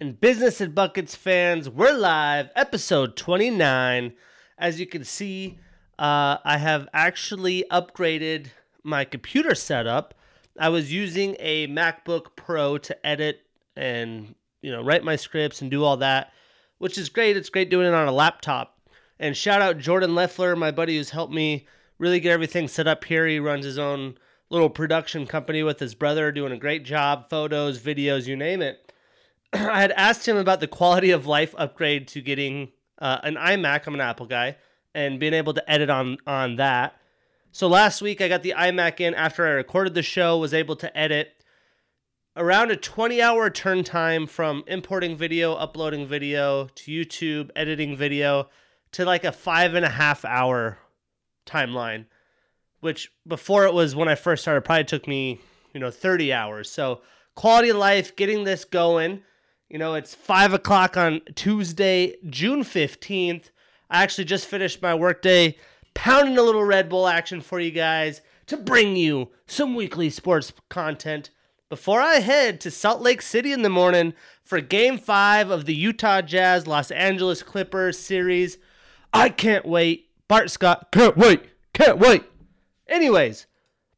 And Business and Buckets fans, we're live, episode 29. As you can see, uh, I have actually upgraded my computer setup. I was using a MacBook Pro to edit and you know write my scripts and do all that, which is great. It's great doing it on a laptop. And shout out Jordan Leffler, my buddy who's helped me really get everything set up here. He runs his own little production company with his brother, doing a great job, photos, videos, you name it. I had asked him about the quality of life upgrade to getting uh, an iMac. I'm an Apple guy, and being able to edit on on that. So last week I got the iMac in after I recorded the show, was able to edit around a 20 hour turn time from importing video, uploading video to YouTube, editing video to like a five and a half hour timeline, which before it was when I first started, probably took me, you know, 30 hours. So quality of life, getting this going. You know, it's five o'clock on Tuesday, June 15th. I actually just finished my workday, pounding a little Red Bull action for you guys to bring you some weekly sports content before I head to Salt Lake City in the morning for game five of the Utah Jazz Los Angeles Clippers series. I can't wait. Bart Scott, can't wait, can't wait. Anyways,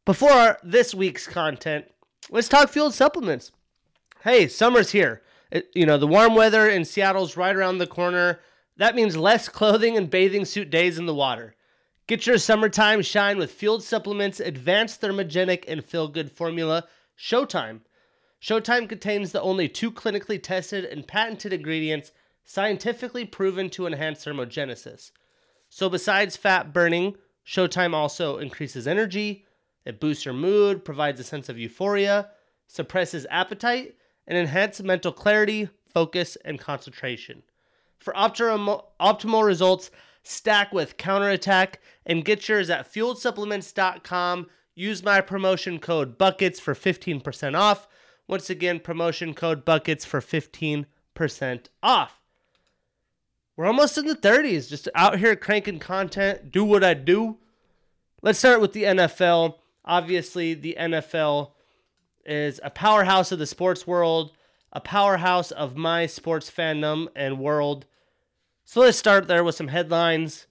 before this week's content, let's talk Fueled Supplements. Hey, summer's here. You know, the warm weather in Seattle's right around the corner. That means less clothing and bathing suit days in the water. Get your summertime shine with Fueled Supplements Advanced Thermogenic and Feel Good Formula Showtime. Showtime contains the only two clinically tested and patented ingredients scientifically proven to enhance thermogenesis. So, besides fat burning, Showtime also increases energy, it boosts your mood, provides a sense of euphoria, suppresses appetite, and enhances mental clarity, focus, and concentration. For optimal, optimal results, stack with counterattack and get yours at fueledsupplements.com. Use my promotion code BUCKETS for 15% off. Once again, promotion code BUCKETS for 15% off. We're almost in the 30s, just out here cranking content, do what I do. Let's start with the NFL. Obviously, the NFL is a powerhouse of the sports world, a powerhouse of my sports fandom and world. So let's start there with some headlines.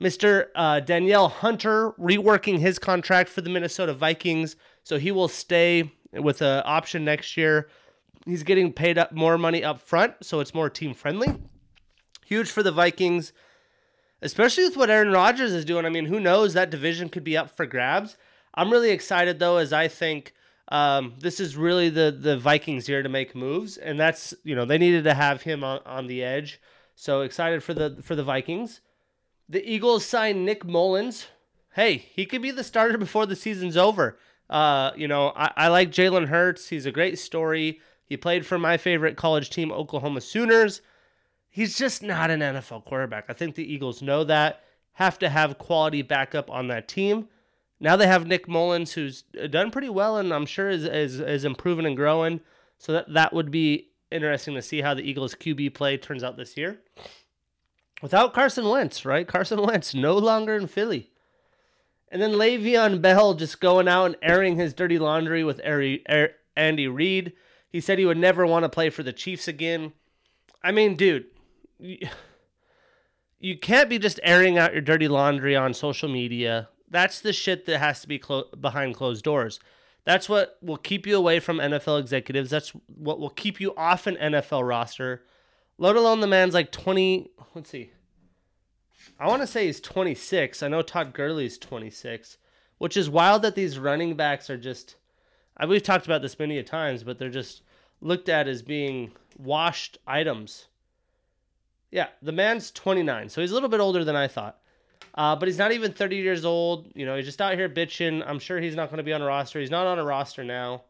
Mr. Uh, Danielle Hunter reworking his contract for the Minnesota Vikings, so he will stay with an option next year. He's getting paid up more money up front, so it's more team friendly. Huge for the Vikings, especially with what Aaron Rodgers is doing. I mean, who knows? That division could be up for grabs. I'm really excited though, as I think um, this is really the the Vikings here to make moves, and that's you know they needed to have him on, on the edge. So excited for the for the Vikings. The Eagles signed Nick Mullens. Hey, he could be the starter before the season's over. Uh, you know, I, I like Jalen Hurts. He's a great story. He played for my favorite college team, Oklahoma Sooners. He's just not an NFL quarterback. I think the Eagles know that. Have to have quality backup on that team. Now they have Nick Mullens, who's uh, done pretty well, and I'm sure is is, is improving and growing. So that that would be interesting to see how the Eagles QB play turns out this year without Carson Wentz, right? Carson Wentz no longer in Philly. And then Le'Veon Bell just going out and airing his dirty laundry with Andy Reid. He said he would never want to play for the Chiefs again. I mean, dude, you can't be just airing out your dirty laundry on social media. That's the shit that has to be clo- behind closed doors. That's what will keep you away from NFL executives. That's what will keep you off an NFL roster let alone the man's like 20. Let's see. I want to say he's 26. I know Todd Gurley's 26, which is wild that these running backs are just. We've talked about this many a times, but they're just looked at as being washed items. Yeah, the man's 29, so he's a little bit older than I thought. Uh, but he's not even 30 years old. You know, he's just out here bitching. I'm sure he's not going to be on a roster. He's not on a roster now.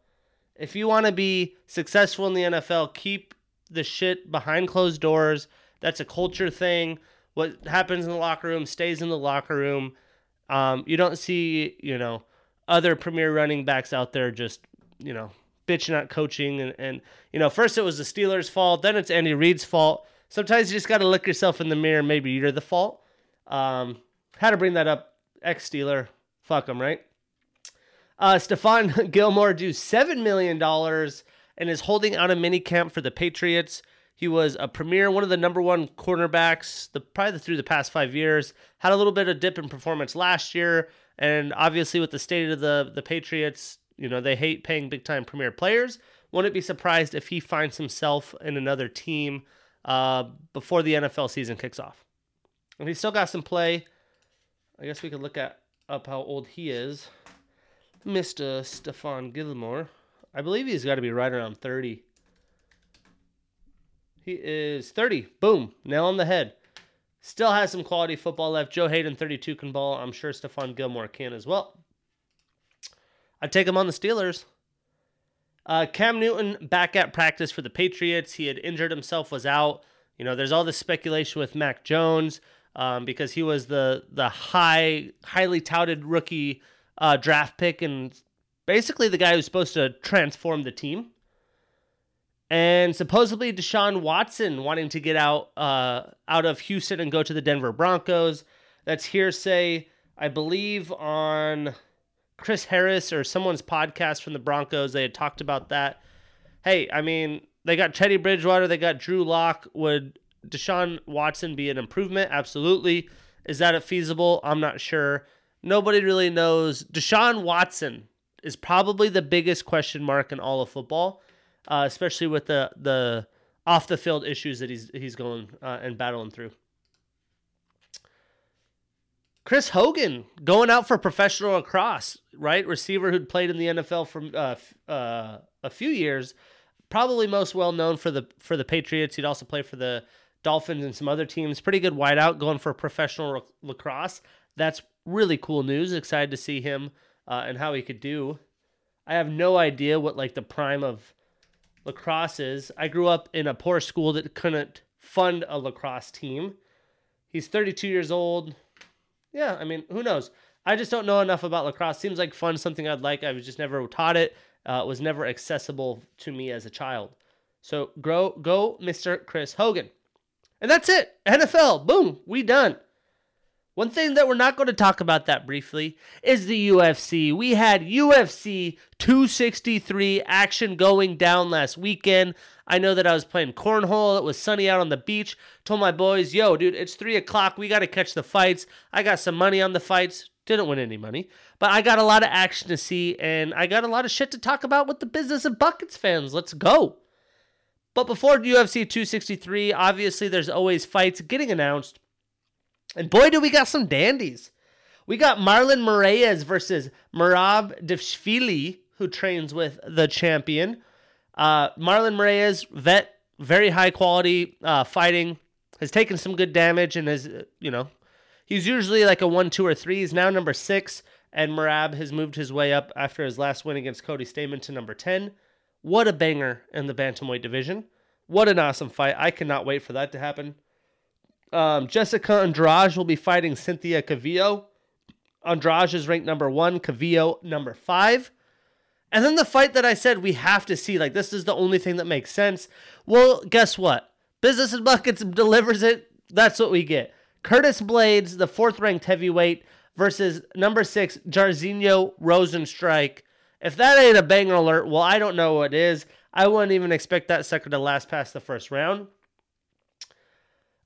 If you want to be successful in the NFL, keep the shit behind closed doors. That's a culture thing. What happens in the locker room stays in the locker room. Um, you don't see, you know, other premier running backs out there just, you know, bitching at coaching. And, and, you know, first it was the Steelers' fault, then it's Andy Reid's fault. Sometimes you just got to look yourself in the mirror. Maybe you're the fault. Um, had to bring that up. Ex Steeler. Fuck him, right? Uh, Stephon Gilmore due $7 million and is holding out a mini camp for the Patriots. He was a premier, one of the number one cornerbacks, the probably through the past five years. Had a little bit of dip in performance last year, and obviously with the state of the the Patriots, you know they hate paying big time premier players. Wouldn't be surprised if he finds himself in another team uh, before the NFL season kicks off. And he's still got some play. I guess we could look at up how old he is. Mr. Stephon Gilmore. I believe he's got to be right around 30. He is 30. Boom. Nail on the head. Still has some quality football left. Joe Haden, 32, can ball. I'm sure Stephon Gilmore can as well. I'd take him on the Steelers. Uh, Cam Newton back at practice for the Patriots. He had injured himself, was out. You know, there's all this speculation with Mac Jones um, because he was the the high, highly touted rookie uh, draft pick and basically the guy who's supposed to transform the team and supposedly Deshaun Watson wanting to get out uh, out of Houston and go to the Denver Broncos. That's hearsay, I believe, on Chris Harris or someone's podcast from the Broncos. They had talked about that. Hey, I mean, they got Teddy Bridgewater, they got Drew Lock. Would Deshaun Watson be an improvement? Absolutely. Is that a feasible? I'm not sure. Nobody really knows. Deshaun Watson is probably the biggest question mark in all of football uh, especially with the the off the field issues that he's he's going uh, and battling through. Chris Hogan going out for professional lacrosse, right? Receiver who'd played in the NFL for uh, uh, a few years, probably most well known for the for the Patriots. He'd also play for the Dolphins and some other teams. Pretty good wideout going for professional lacrosse. That's really cool news. Excited to see him uh, and how he could do. I have no idea what like the prime of lacrosse is. I grew up in a poor school that couldn't fund a lacrosse team. He's 32 years old. Yeah, I mean, who knows? I just don't know enough about lacrosse. Seems like fun, something I'd like. I was just never taught it. Uh, it was never accessible to me as a child. So grow, go, Mr. Chris Hogan. And that's it. NFL. Boom. We done. One thing that we're not going to talk about that briefly is the UFC. We had UFC 263 action going down last weekend. I know that I was playing cornhole. It was sunny out on the beach. Told my boys, yo, dude, it's three o'clock. We got to catch the fights. I got some money on the fights. Didn't win any money, but I got a lot of action to see, and I got a lot of shit to talk about with the business of buckets fans. Let's go. But before UFC 263, obviously there's always fights getting announced. And boy, do we got some dandies. We got Marlon Moraes versus Merab Dvalishvili, who trains with the champion. Uh, Marlon Moraes, vet, very high quality uh, fighting, has taken some good damage and has, you know, he's usually like a one, two, or three. He's now number six, and Merab has moved his way up after his last win against Cody Stamann to number 10. What a banger in the Bantamweight division. What an awesome fight. I cannot wait for that to happen. Um, Jessica Andrade will be fighting Cynthia Calvillo. Andrade is ranked number one, Calvillo number five. And then the fight that I said we have to see, like this is the only thing that makes sense. Well, guess what? Business and Buckets delivers it. That's what we get. Curtis Blaydes, the fourth ranked heavyweight, versus number six, Jairzinho Rozenstruik. If that ain't a banger alert, well, I don't know what is. I wouldn't even expect that sucker to last past the first round.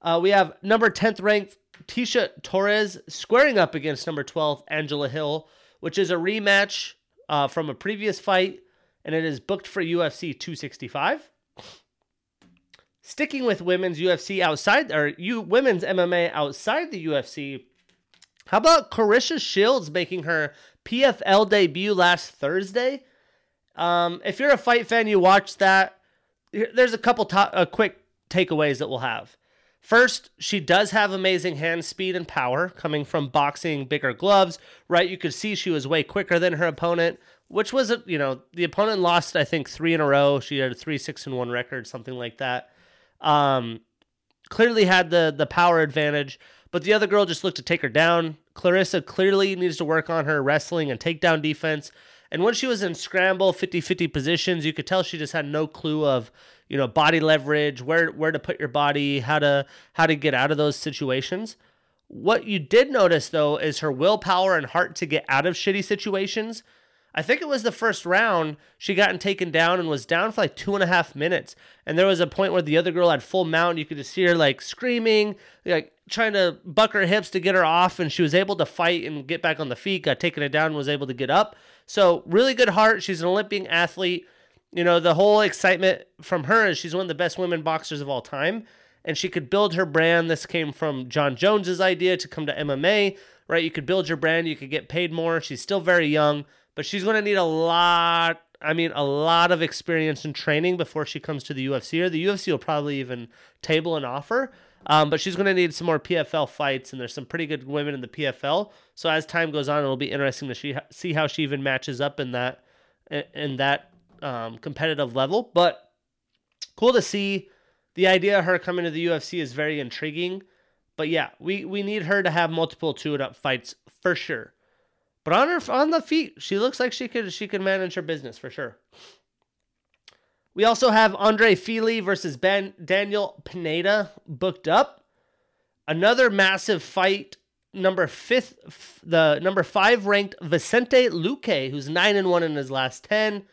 Uh, we have number 10th ranked Tecia Torres squaring up against number 12 Angela Hill, which is a rematch uh, from a previous fight, and it is booked for UFC 265. Sticking with women's UFC outside or you women's MMA outside the UFC, how about Claressa Shields making her PFL debut last Thursday? Um, if you're a fight fan, you watch that. There's a couple to- uh, quick takeaways that we'll have. First, she does have amazing hand speed and power coming from boxing bigger gloves, right? You could see she was way quicker than her opponent, which was, you know, the opponent lost, I think, three in a row. She had a three, six, and one record, something like that. Um, clearly had the the power advantage, but the other girl just looked to take her down. Claressa clearly needs to work on her wrestling and takedown defense. And when she was in scramble 50-50 positions, you could tell she just had no clue of, you know, body leverage, where where to put your body, how to how to get out of those situations. What you did notice though is her willpower and heart to get out of shitty situations. I think it was the first round, she gotten taken down and was down for like two and a half minutes. And there was a point where the other girl had full mount. You could just see her like screaming, like trying to buck her hips to get her off. And she was able to fight and get back on the feet, got taken it down, was able to get up. So, really good heart. She's an Olympic athlete. You know, the whole excitement from her is she's one of the best women boxers of all time. And she could build her brand. This came from Jon Jones's idea to come to MMA, right? You could build your brand, you could get paid more. She's still very young but she's going to need a lot. I mean, a lot of experience and training before she comes to the UFC. Or the UFC will probably even table an offer. Um, but she's going to need some more PFL fights, and there's some pretty good women in the PFL. So as time goes on, it'll be interesting to see how she even matches up in that in that um, competitive level. But cool to see. The idea of her coming to the UFC is very intriguing. But yeah, we, we need her to have multiple two and up fights for sure. But on her on the feet, she looks like she could she could manage her business for sure. We also have Andre Fili versus Ben Daniel Pineda booked up. Another massive fight. Number fifth, the number five ranked Vicente Luque, who's nine and one in his last ten,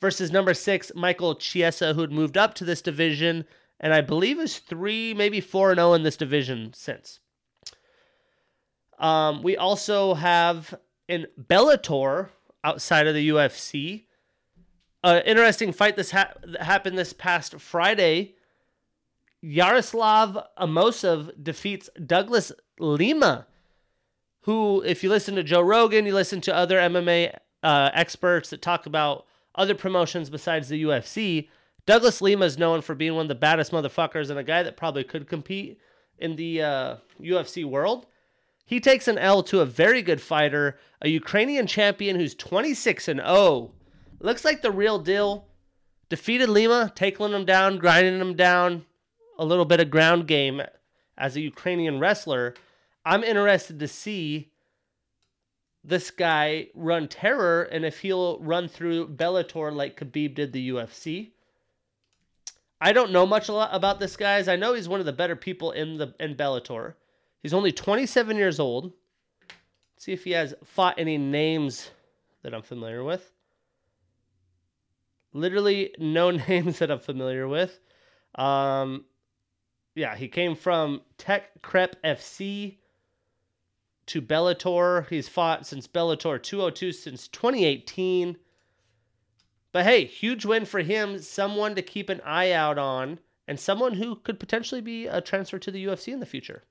versus number six Michael Chiesa, who had moved up to this division, and I believe is three, maybe four and zero oh in this division since. Um, we also have in Bellator outside of the UFC. Uh, interesting fight this ha- happened this past Friday. Yaroslav Amosov defeats Douglas Lima, who, if you listen to Joe Rogan, you listen to other MMA uh, experts that talk about other promotions besides the UFC. Douglas Lima is known for being one of the baddest motherfuckers and a guy that probably could compete in the uh, UFC world. He takes an L to a very good fighter, a Ukrainian champion who's 26 and 0. Looks like the real deal. Defeated Lima, taking him down, grinding him down, a little bit of ground game as a Ukrainian wrestler. I'm interested to see this guy run terror and if he'll run through Bellator like Khabib did the UFC. I don't know much about this guy. I know he's one of the better people in the in Bellator. He's only 27 years old. Let's see if he has fought any names that I'm familiar with. Literally no names that I'm familiar with. Um, yeah, he came from Tech-Krep FC to Bellator. He's fought since Bellator 202 since 2018. But hey, huge win for him. Someone to keep an eye out on, and someone who could potentially be a transfer to the UFC in the future.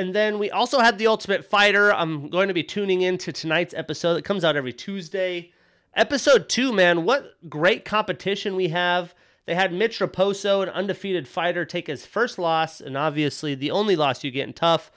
And then we also had The Ultimate Fighter. I'm going to be tuning into tonight's episode. It comes out every Tuesday. Episode two, man, what great competition we have. They had Mitch Raposo, an undefeated fighter, take his first loss, and obviously the only loss you get in tough,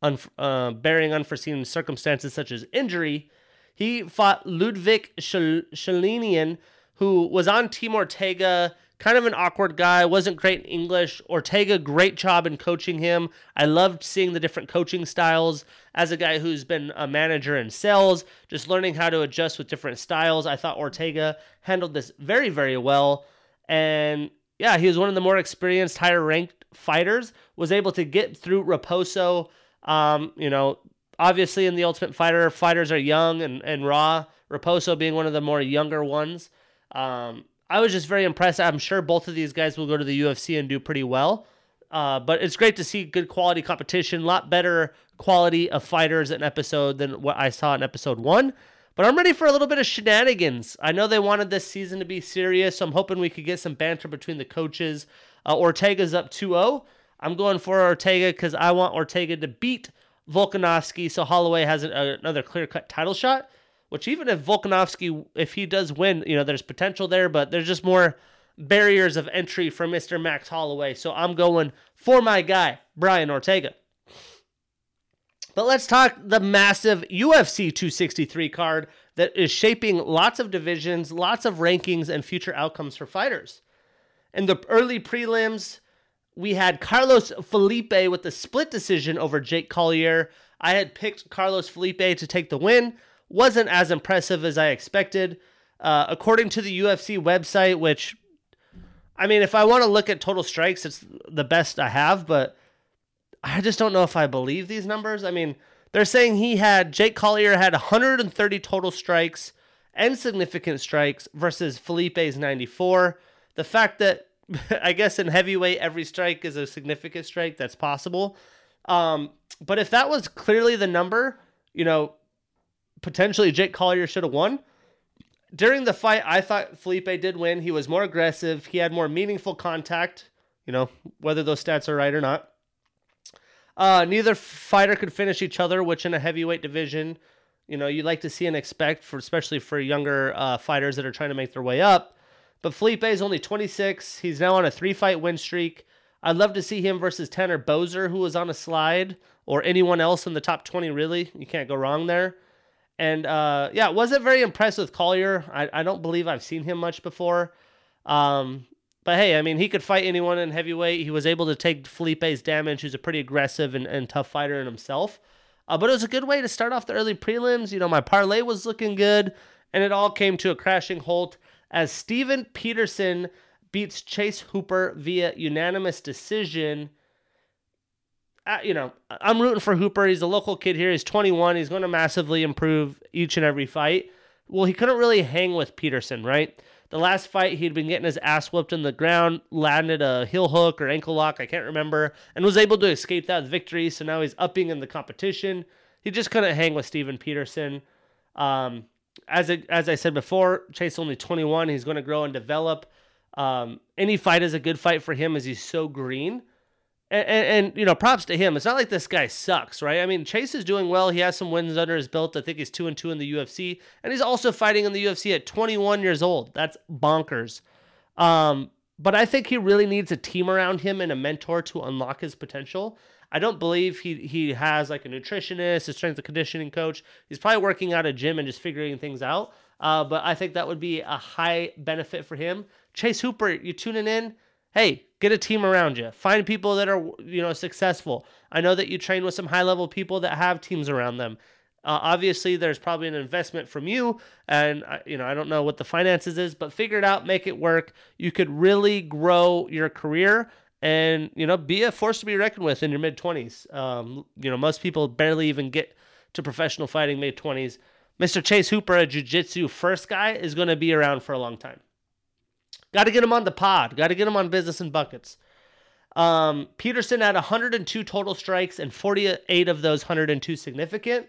un- uh, bearing unforeseen circumstances such as injury. He fought Ludwig Sholinian, who was on Team Ortega kind of an awkward guy, wasn't great in English. Ortega, great job in coaching him. I loved seeing the different coaching styles as a guy who's been a manager in sales, just learning how to adjust with different styles. I thought Ortega handled this very, very well. And yeah, he was one of the more experienced, higher ranked fighters, was able to get through Raposo. Um, you know, obviously in the Ultimate Fighter, fighters are young and, and raw. Raposo being one of the more younger ones. Um, I was just very impressed. I'm sure both of these guys will go to the UFC and do pretty well. Uh, but it's great to see good quality competition, a lot better quality of fighters in episode than what I saw in episode one. But I'm ready for a little bit of shenanigans. I know they wanted this season to be serious, so I'm hoping we could get some banter between the coaches. Uh, Ortega's up 2 0. I'm going for Ortega because I want Ortega to beat Volkanovski so Holloway has an, uh, another clear cut title shot. Which even if Volkanovski, if he does win, you know, there's potential there, but there's just more barriers of entry for Mr. Max Holloway. So I'm going for my guy, Brian Ortega. But let's talk the massive UFC 263 card that is shaping lots of divisions, lots of rankings, and future outcomes for fighters. In the early prelims, we had Carlos Felipe with a split decision over Jake Collier. I had picked Carlos Felipe to take the win wasn't as impressive as I expected. Uh, according to the UFC website, which, I mean, if I want to look at total strikes, it's the best I have, but I just don't know if I believe these numbers. I mean, They're saying he had Jake Collier had 130 total strikes and significant strikes versus Felipe's 94. The fact that I guess in heavyweight every strike is a significant strike, that's possible. Um, but if that was clearly the number, you know, potentially Jake Collier should have won. During the fight, I thought Felipe did win. He was more aggressive. He had more meaningful contact. You know, whether those stats are right or not. Uh, neither fighter could finish each other, which in a heavyweight division, you know, you like to see and expect for especially for younger uh, fighters that are trying to make their way up. But Felipe is only 26. He's now on a three-fight win streak. I'd love to see him versus Tanner Boser, who was on a slide, or anyone else in the top 20. Really, you can't go wrong there. And uh, yeah, wasn't very impressed with Collier. I, I don't believe I've seen him much before. Um, but hey, I mean, he could fight anyone in heavyweight. He was able to take Felipe's damage, who's a pretty aggressive and, and tough fighter in himself. Uh, but it was a good way to start off the early prelims. You know, my parlay was looking good, and it all came to a crashing halt as Steven Peterson beats Chase Hooper via unanimous decision. You know, I'm rooting for Hooper. He's a local kid here. He's 21. He's going to massively improve each and every fight. Well, he couldn't really hang with Peterson, right? The last fight, he'd been getting his ass whooped in the ground, landed a heel hook or ankle lock, I can't remember, and was able to escape that victory. So now he's upping in the competition. He just couldn't hang with Steven Peterson. Um, as it, as I said before, Chase only 21. He's going to grow and develop. Um, any fight is a good fight for him as he's so green. And, and, you know, props to him. It's not like this guy sucks, right? I mean, Chase is doing well. He has some wins under his belt. I think he's two and two in the UFC, and he's also fighting in the UFC at 21 years old. That's bonkers. Um, but I think he really needs a team around him and a mentor to unlock his potential. I don't believe he he has like a nutritionist, a strength and conditioning coach. He's probably working out a gym and just figuring things out. Uh, but I think that would be a high benefit for him. Chase Hooper, you tuning in? Hey, get a team around you. Find people that are you know successful. I know that you train with some high level people that have teams around them. Uh, obviously, there's probably an investment from you, and uh, you know I don't know what the finances is, but figure it out, make it work. You could really grow your career and you know be a force to be reckoned with in your mid 20s um, you know most people barely even get to professional fighting mid 20s mr chase hooper a jiu-jitsu first guy is going to be around for a long time got to get him on the pod got to get him on business and buckets um, peterson had 102 total strikes and 48 of those 102 significant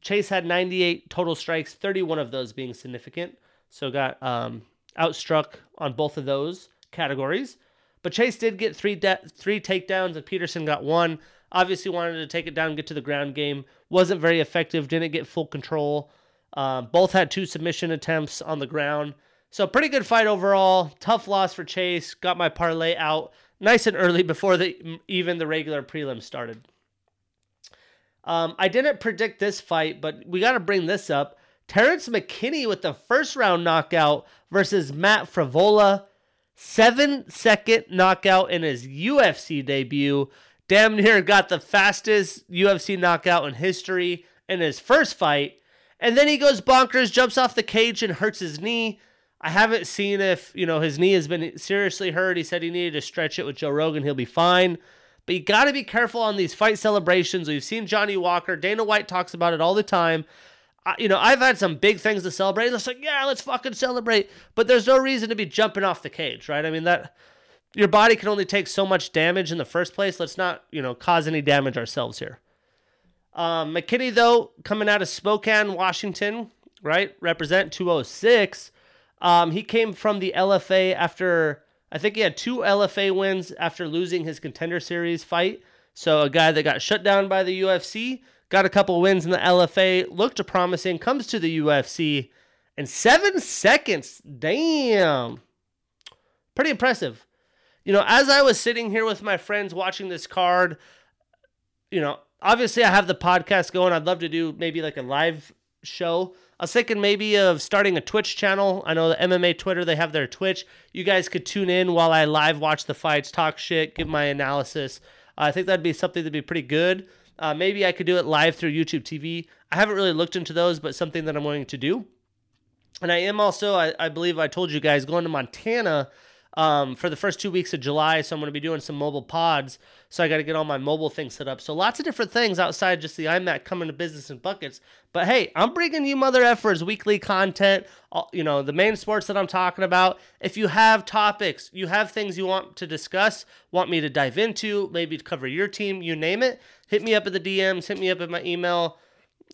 chase had 98 total strikes 31 of those being significant so got um, outstruck on both of those categories but Chase did get three de- three takedowns, and Peterson got one. Obviously, wanted to take it down, get to the ground game. Wasn't very effective. Didn't get full control. Um, both had two submission attempts on the ground. So pretty good fight overall. Tough loss for Chase. Got my parlay out nice and early before the even the regular prelim started. Um, I didn't predict this fight, but we got to bring this up. Terrence McKinney with the first round knockout versus Matt Frevola. Seven second knockout in his UFC debut. Damn near got the fastest UFC knockout in history in his first fight. And then he goes bonkers, jumps off the cage, and hurts his knee. I haven't seen if, you know, his knee has been seriously hurt. He said he needed to stretch it with Joe Rogan. He'll be fine. But you got to be careful on these fight celebrations. We've seen Johnny Walker. Dana White talks about it all the time you know, I've had some big things to celebrate. It's like, yeah, let's fucking celebrate. But there's no reason to be jumping off the cage, right? I mean, that your body can only take so much damage in the first place. Let's not, you know, cause any damage ourselves here. Um, McKinney, though, coming out of Spokane, Washington, right? Represent 206. Um, he came from the LFA after, I think he had two LFA wins after losing his contender series fight. So a guy that got shut down by the UFC got a couple wins in the LFA, looked promising, comes to the UFC in seven seconds. Damn. Pretty impressive. You know, as I was sitting here with my friends watching this card, you know, obviously I have the podcast going. I'd love to do maybe like a live show. I was thinking maybe of starting a Twitch channel. I know the MMA Twitter, they have their Twitch. You guys could tune in while I live watch the fights, talk shit, give my analysis. I think that'd be something that'd be pretty good. Uh, maybe I could do it live through YouTube TV. I haven't really looked into those, but something that I'm willing to do. And I am also, I, I believe I told you guys, going to Montana um, for the first two weeks of July. So I'm going to be doing some mobile pods. So I got to get all my mobile things set up. So lots of different things outside just the iMac coming to business in buckets. But hey, I'm bringing you mother effers weekly content. You know the main sports that I'm talking about. If you have topics, you have things you want to discuss, want me to dive into, maybe cover your team, you name it. Hit me up at the DMs. Hit me up at my email.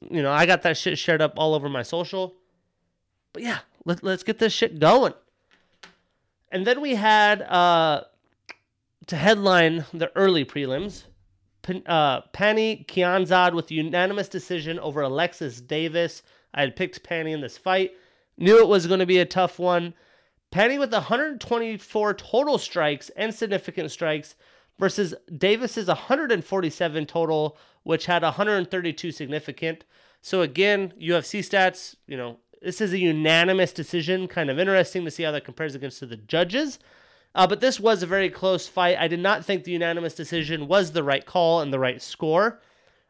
You know I got that shit shared up all over my social. But yeah, let, let's get this shit going. And then we had uh, to headline the early prelims. Uh, Pannie Kianzad with unanimous decision over Alexis Davis. I had picked Pannie in this fight. Knew it was going to be a tough one. Pannie with 124 total strikes and significant strikes versus Davis's 147 total, which had 132 significant. So again, UFC stats, you know, this is a unanimous decision. Kind of interesting to see how that compares against to the judges. Uh, but this was a very close fight. I did not think the unanimous decision was the right call and the right score.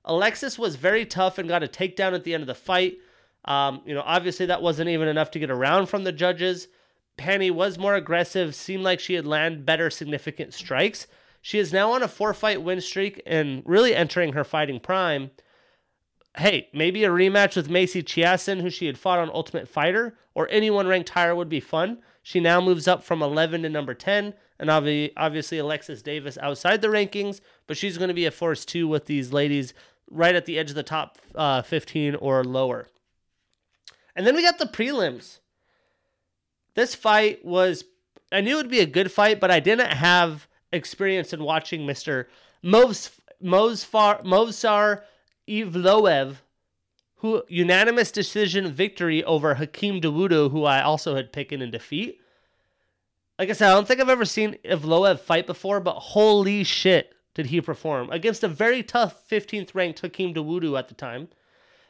Alexis was very tough and got a takedown at the end of the fight. Um, you know, obviously that wasn't even enough to get around from the judges. Pannie was more aggressive, seemed like she had landed better significant strikes. She is now on a four fight win streak and really entering her fighting prime hey, maybe a rematch with Macy Chiasson, who she had fought on Ultimate Fighter, or anyone ranked higher would be fun. She now moves up from 11 to number 10, and obviously Alexis Davis outside the rankings, but she's going to be a force too with these ladies right at the edge of the top uh, 15 or lower. And then we got the prelims. This fight was, I knew it would be a good fight, but I didn't have experience in watching Mr. Movs, Movsar, Movsar Evloev, who unanimous decision victory over Hakeem Dawodu, who I also had picked in defeat. Like I said, I don't think I've ever seen Evloev fight before, but holy shit, did he perform against a very tough 15th ranked Hakeem Dawodu at the time.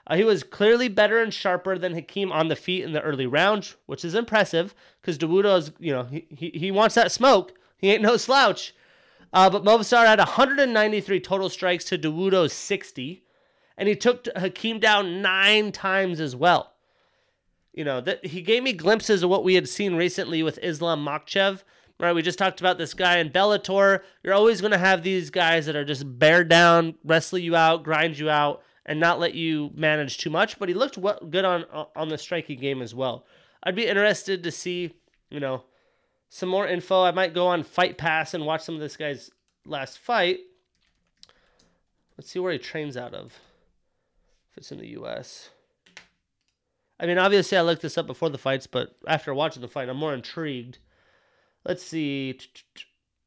Uh, he was clearly better and sharper than Hakeem on the feet in the early rounds, which is impressive because Dawodu is, you know, he, he, he wants that smoke. He ain't no slouch. Uh, but Movsar had 193 total strikes to Dawodu's 60 and he took Hakeem down nine times as well. You know, that he gave me glimpses of what we had seen recently with Islam Makhachev. Right, we just talked about this guy in Bellator. You're always going to have these guys that are just bear down, wrestle you out, grind you out, and not let you manage too much. But he looked good on on the striking game as well. I'd be interested to see, you know, some more info. I might go on Fight Pass and watch some of this guy's last fight. Let's see where he trains out of if it's in the U.S. I mean, obviously, I looked this up before the fights, but after watching the fight, I'm more intrigued. Let's see,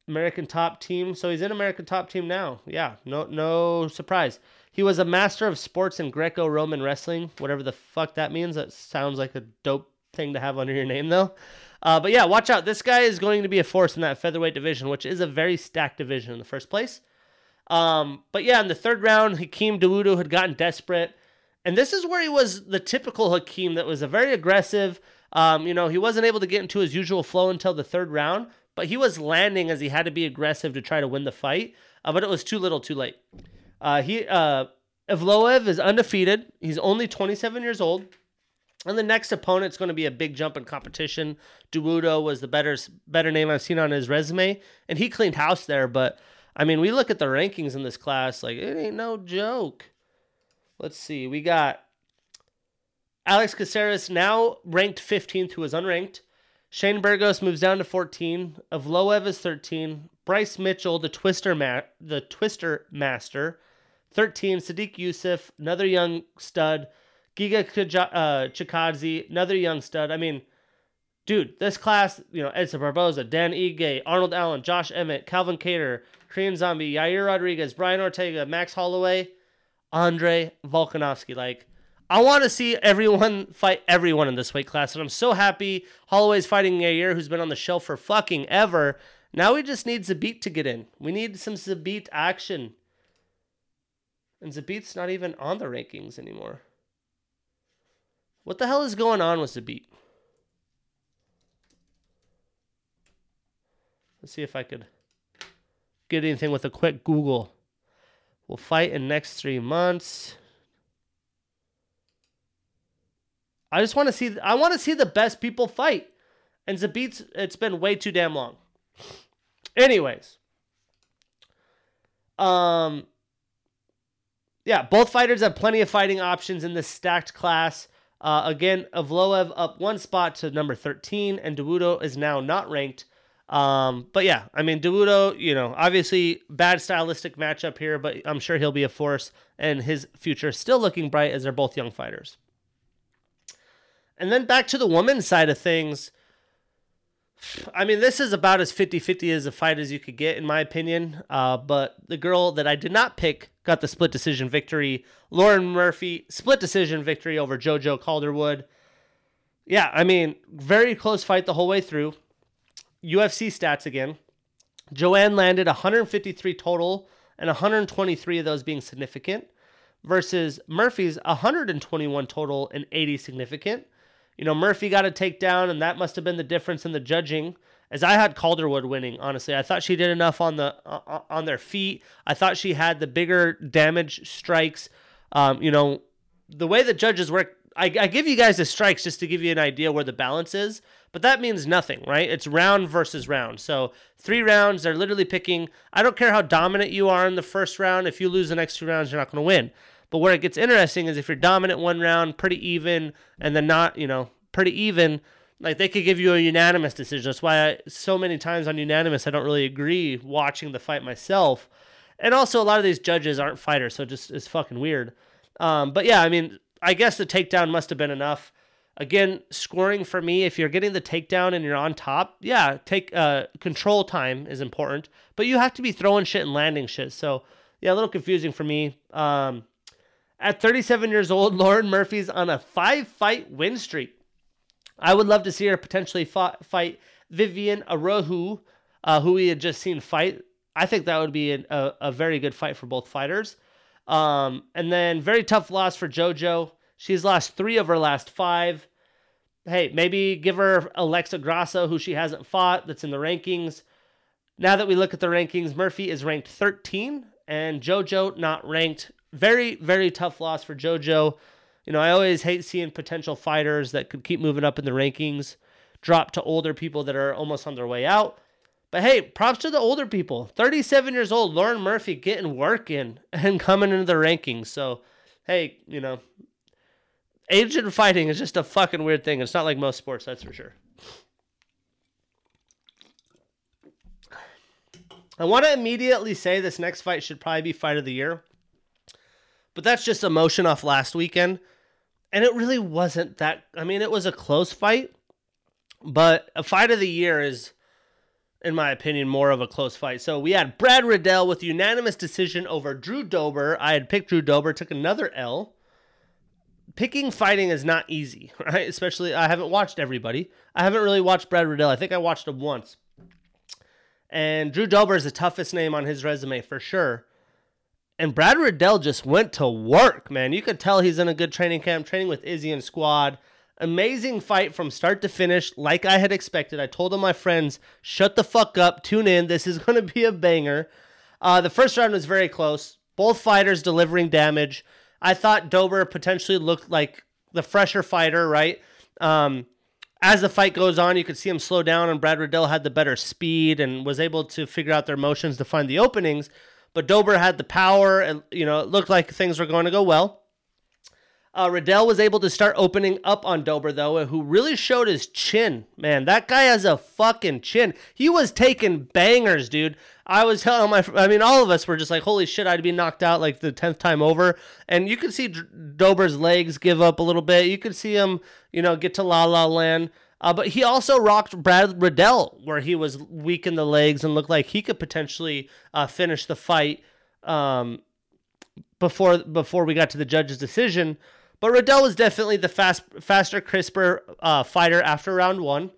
American Top Team. So he's in American Top Team now. Yeah, no, no surprise. He was a master of sports in Greco-Roman wrestling, whatever the fuck that means. That sounds like a dope thing to have under your name, though. Uh, but yeah, watch out. This guy is going to be a force in that featherweight division, which is a very stacked division in the first place. Um, but yeah, in the third round, Hakeem Dawodu had gotten desperate. And this is where he was the typical Hakeem that was a very aggressive. Um, you know, he wasn't able to get into his usual flow until the third round, but he was landing as he had to be aggressive to try to win the fight. Uh, but it was too little, too late. Uh, he uh, Evloev is undefeated. He's only 27 years old. And the next opponent's going to be a big jump in competition. Dawodu was the better better name I've seen on his resume, and he cleaned house there. But I mean, we look at the rankings in this class, like it ain't no joke. Let's see. We got Alex Caceres now ranked 15th, who was unranked. Shane Burgos moves down to 14. Evloev is 13. Bryce Mitchell, the Twister ma- the Twister Master, 13. Sodiq Yusuff, another young stud. Giga uh, Chikadze, another young stud. I mean, dude, this class, you know, Edson Barboza, Dan Ige, Arnold Allen, Josh Emmett, Calvin Kattar, Korean Zombie, Yair Rodriguez, Brian Ortega, Max Holloway, Andre Volkanovski. Like, I want to see everyone fight everyone in this weight class, and I'm so happy Holloway's fighting Yair, who's been on the shelf for fucking ever. Now we just need Zabit to get in. We need some Zabit action. And Zabit's not even on the rankings anymore. What the hell is going on with Zabit? Let's see if I could get anything with a quick Google. We'll fight in next three months. I just want to see. I want to see the best people fight. And Zabit's. It's been way too damn long. Anyways, um, yeah, both fighters have plenty of fighting options in this stacked class. Uh, again, Evloev up one spot to number 13, and Dawodu is now not ranked. Um, but yeah, I mean, Dawodu, you know, obviously bad stylistic matchup here, but I'm sure he'll be a force, and his future still looking bright as they're both young fighters. And then back to the women's side of things. I mean, this is about as 50 50 as a fight as you could get, in my opinion. Uh, but the girl that I did not pick got the split decision victory. Lauren Murphy, split decision victory over JoJo Calderwood. Yeah, I mean, very close fight the whole way through. UFC stats again. Joanne landed 153 total, and 123 of those being significant, versus Murphy's 121 total and 80 significant. You know, Murphy got a takedown, and that must have been the difference in the judging. As I had Calderwood winning, honestly, I thought she did enough on the uh, on their feet. I thought she had the bigger damage strikes. Um, you know, the way the judges work, I, I give you guys the strikes just to give you an idea where the balance is, but that means nothing, right? It's round versus round. So three rounds, they're literally picking. I don't care how dominant you are in the first round. If you lose the next two rounds, you're not going to win. But where it gets interesting is if you're dominant one round, pretty even, and then not, you know, pretty even, like they could give you a unanimous decision. That's why I, so many times on unanimous, I don't really agree watching the fight myself. And also, a lot of these judges aren't fighters, so just it's fucking weird. Um, but yeah, I mean, I guess the takedown must have been enough. Again, scoring for me, if you're getting the takedown and you're on top, yeah, take uh, control time is important, but you have to be throwing shit and landing shit. So yeah, a little confusing for me. Um, at 37 years old, Lauren Murphy's on a five fight win streak. I would love to see her potentially fought, fight Viviane Araújo, uh, who we had just seen fight. I think that would be a, a very good fight for both fighters. Um, and then very tough loss for JoJo. She's lost three of her last five. Hey, maybe give her Alexa Grasso, who she hasn't fought, that's in the rankings. Now that we look at the rankings, Murphy is ranked 13 and JoJo not ranked very, very tough loss for JoJo. You know, I always hate seeing potential fighters that could keep moving up in the rankings drop to older people that are almost on their way out. But hey, props to the older people. 37 years old, Lauren Murphy getting work in and coming into the rankings. So, hey, you know, age in fighting is just a fucking weird thing. It's not like most sports, that's for sure. I want to immediately say this next fight should probably be fight of the year. But that's just emotion off last weekend. And it really wasn't that. I mean, it was a close fight, but a fight of the year is, in my opinion, more of a close fight. So we had Brad Riddell with unanimous decision over Drew Dober. I had picked Drew Dober, took another L. Picking fighting is not easy, right? Especially, I haven't watched everybody. I haven't really watched Brad Riddell. I think I watched him once. And Drew Dober is the toughest name on his resume for sure. And Brad Riddell just went to work, man. You could tell he's in a good training camp, training with Izzy and squad. Amazing fight from start to finish, like I had expected. I told all my friends, shut the fuck up, tune in. This is going to be a banger. Uh, the first round was very close. Both fighters delivering damage. I thought Dober potentially looked like the fresher fighter, right? Um, as the fight goes on, you could see him slow down, and Brad Riddell had the better speed and was able to figure out their motions to find the openings. But Dober had the power, and you know it looked like things were going to go well. Uh, Riddell was able to start opening up on Dober though, who really showed his chin. Man, that guy has a fucking chin. He was taking bangers, dude. I was telling my, I mean, all of us were just like, holy shit, I'd be knocked out like the tenth time over. And you could see Dober's legs give up a little bit. You could see him, you know, get to La La Land. Uh, but he also rocked Brad Riddell, where he was weak in the legs and looked like he could potentially uh, finish the fight um, before before we got to the judge's decision. But Riddell was definitely the fast, faster, crisper uh, fighter after round one.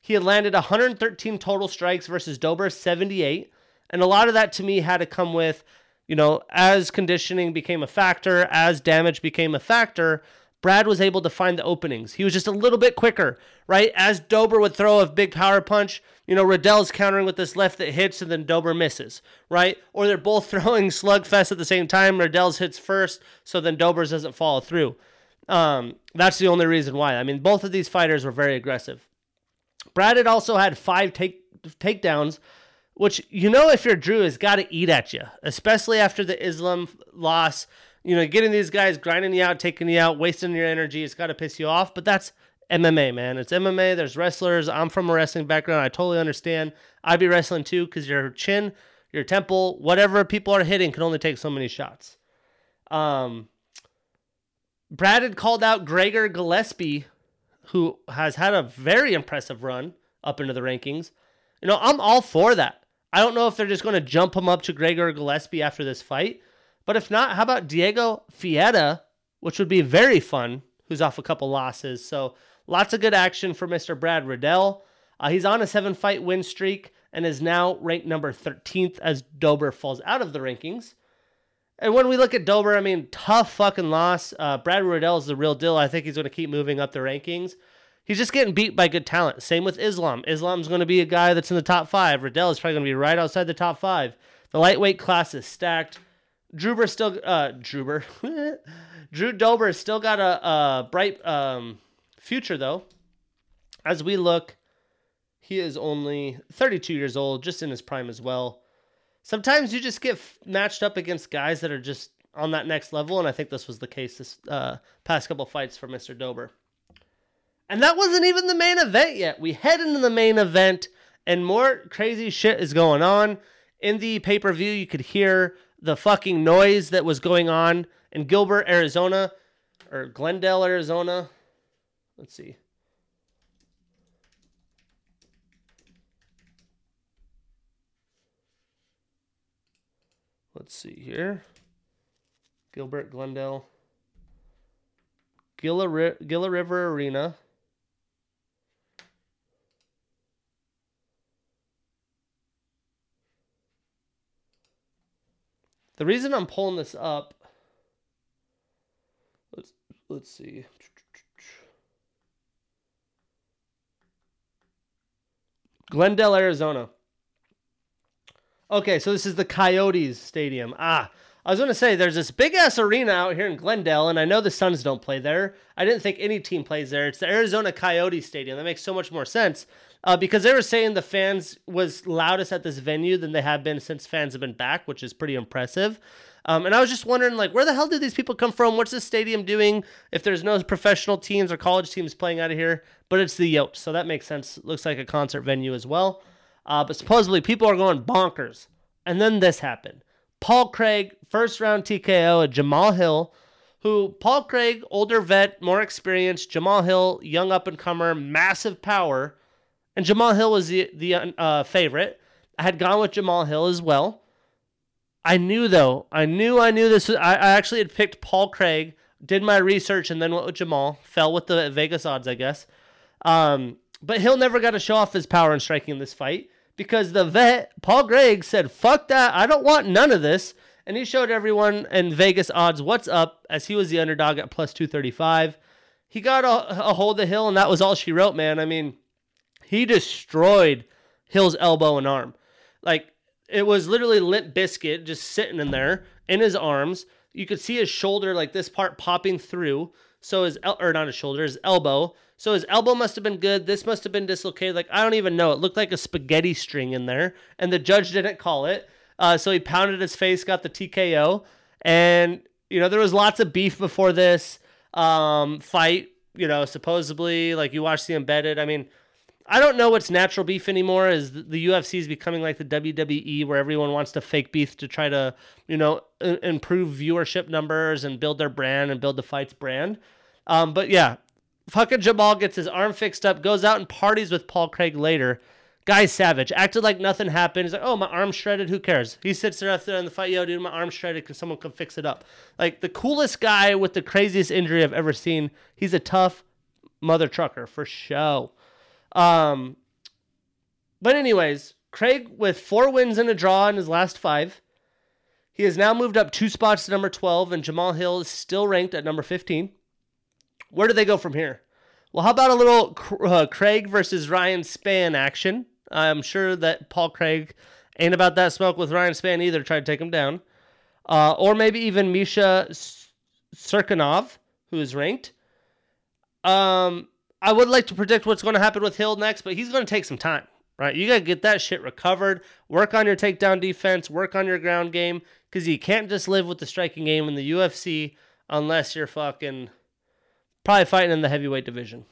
He had landed 113 total strikes versus Dober 78, and a lot of that to me had to come with, you know, as conditioning became a factor, as damage became a factor Brad was able to find the openings. He was just a little bit quicker, right? As Dober would throw a big power punch, you know, Riddell's countering with this left that hits and then Dober misses, right? Or they're both throwing slugfest at the same time. Riddell's hits first, so then Dober's doesn't follow through. Um, that's the only reason why. I mean, both of these fighters were very aggressive. Brad had also had five take takedowns, which you know if you're Drew has got to eat at you, especially after the Islam loss. You know, getting these guys grinding you out, taking you out, wasting your energy, it's got to piss you off. But that's MMA, man. It's MMA. There's wrestlers. I'm from a wrestling background. I totally understand. I'd be wrestling too because your chin, your temple, whatever people are hitting can only take so many shots. Um, Brad had called out Gregor Gillespie, who has had a very impressive run up into the rankings. You know, I'm all for that. I don't know if they're just going to jump him up to Gregor Gillespie after this fight. But if not, how about Diego Ferreira, which would be very fun, who's off a couple losses. So lots of good action for Mr. Brad Riddell. Uh, he's on a seven fight win streak and is now ranked number 13th as Dober falls out of the rankings. And when we look at Dober, I mean, tough fucking loss. Uh, Brad Riddell is the real deal. I think he's going to keep moving up the rankings. He's just getting beat by good talent. Same with Islam. Islam's going to be a guy that's in the top five. Riddell is probably going to be right outside the top five. The lightweight class is stacked. Druber still, uh, Druber, Drew Dober still got a, a bright um, future though. As we look, he is only 32 years old, just in his prime as well. Sometimes you just get f- matched up against guys that are just on that next level, and I think this was the case this uh, past couple fights for Mr. Dober. And that wasn't even the main event yet. We head into the main event, and more crazy shit is going on. In the pay per view, you could hear the fucking noise that was going on in Gilbert, Arizona, or Glendale, Arizona. Let's see. Let's see here. Gilbert, Glendale. Gila, Gila River Arena. The reason I'm pulling this up, let's let's see. Glendale, Arizona. Okay, so this is the Coyotes Stadium. Ah, I was going to say there's this big ass arena out here in Glendale, and I know the Suns don't play there. I didn't think any team plays there. It's the Arizona Coyote Stadium. That makes so much more sense uh, because they were saying the fans was loudest at this venue than they have been since fans have been back, which is pretty impressive. Um, and I was just wondering, like, where the hell do these people come from? What's this stadium doing if there's no professional teams or college teams playing out of here? But it's the Yote, so that makes sense. Looks like a concert venue as well. Uh, but supposedly people are going bonkers. And then this happened. Paul Craig, first round TKO at Jamal Hill, who Paul Craig, older vet, more experienced, Jamal Hill, young up and comer, massive power. And Jamal Hill was the, the uh, favorite. I had gone with Jamal Hill as well. I knew though, I knew I knew this. Was, I, I actually had picked Paul Craig, did my research, and then went with Jamal. Fell with the Vegas odds, I guess. Um, but Hill never got to show off his power in striking in this fight because the vet, Paul Craig, said, fuck that. I don't want none of this. And he showed everyone in Vegas odds what's up as he was the underdog at plus 235. He got a, a hold of Hill, and that was all she wrote, man. I mean, he destroyed Hill's elbow and arm. Like, it was literally Limp biscuit just sitting in there in his arms. You could see his shoulder, like this part popping through. So his, el- or not his shoulder, his elbow. So his elbow must have been good. This must have been dislocated. Like I don't even know. It looked like a spaghetti string in there, and the judge didn't call it. Uh, so he pounded his face, got the TKO, and you know there was lots of beef before this um, fight. You know, supposedly like you watched the embedded. I mean, I don't know what's natural beef anymore. Is the UFC is becoming like the WWE, where everyone wants to fake beef to try to you know improve viewership numbers and build their brand and build the fight's brand. Um, but yeah, Fucking Jamal gets his arm fixed up, goes out and parties with Paul Craig later. Guy's savage. Acted like nothing happened. He's like, oh, my arm's shredded. Who cares? He sits there after the fight. Yo, dude, my arm's shredded. Can someone come fix it up? Like the coolest guy with the craziest injury I've ever seen. He's a tough mother trucker for show. Um, but anyways, Craig with four wins and a draw in his last five. He has now moved up two spots to number 12, and Jamal Hill is still ranked at number 15. Where do they go from here? Well, how about a little uh, Craig versus Ryan Spann action? I'm sure that Paul Craig ain't about that smoke with Ryan Spann either. Try to take him down, uh, or maybe even Misha Cirkunov, who is ranked. Um, I would like to predict what's going to happen with Hill next, but he's going to take some time. right? You got to get that shit recovered, work on your takedown defense, work on your ground game, because you can't just live with the striking game in the UFC unless you're fucking probably fighting in the heavyweight division.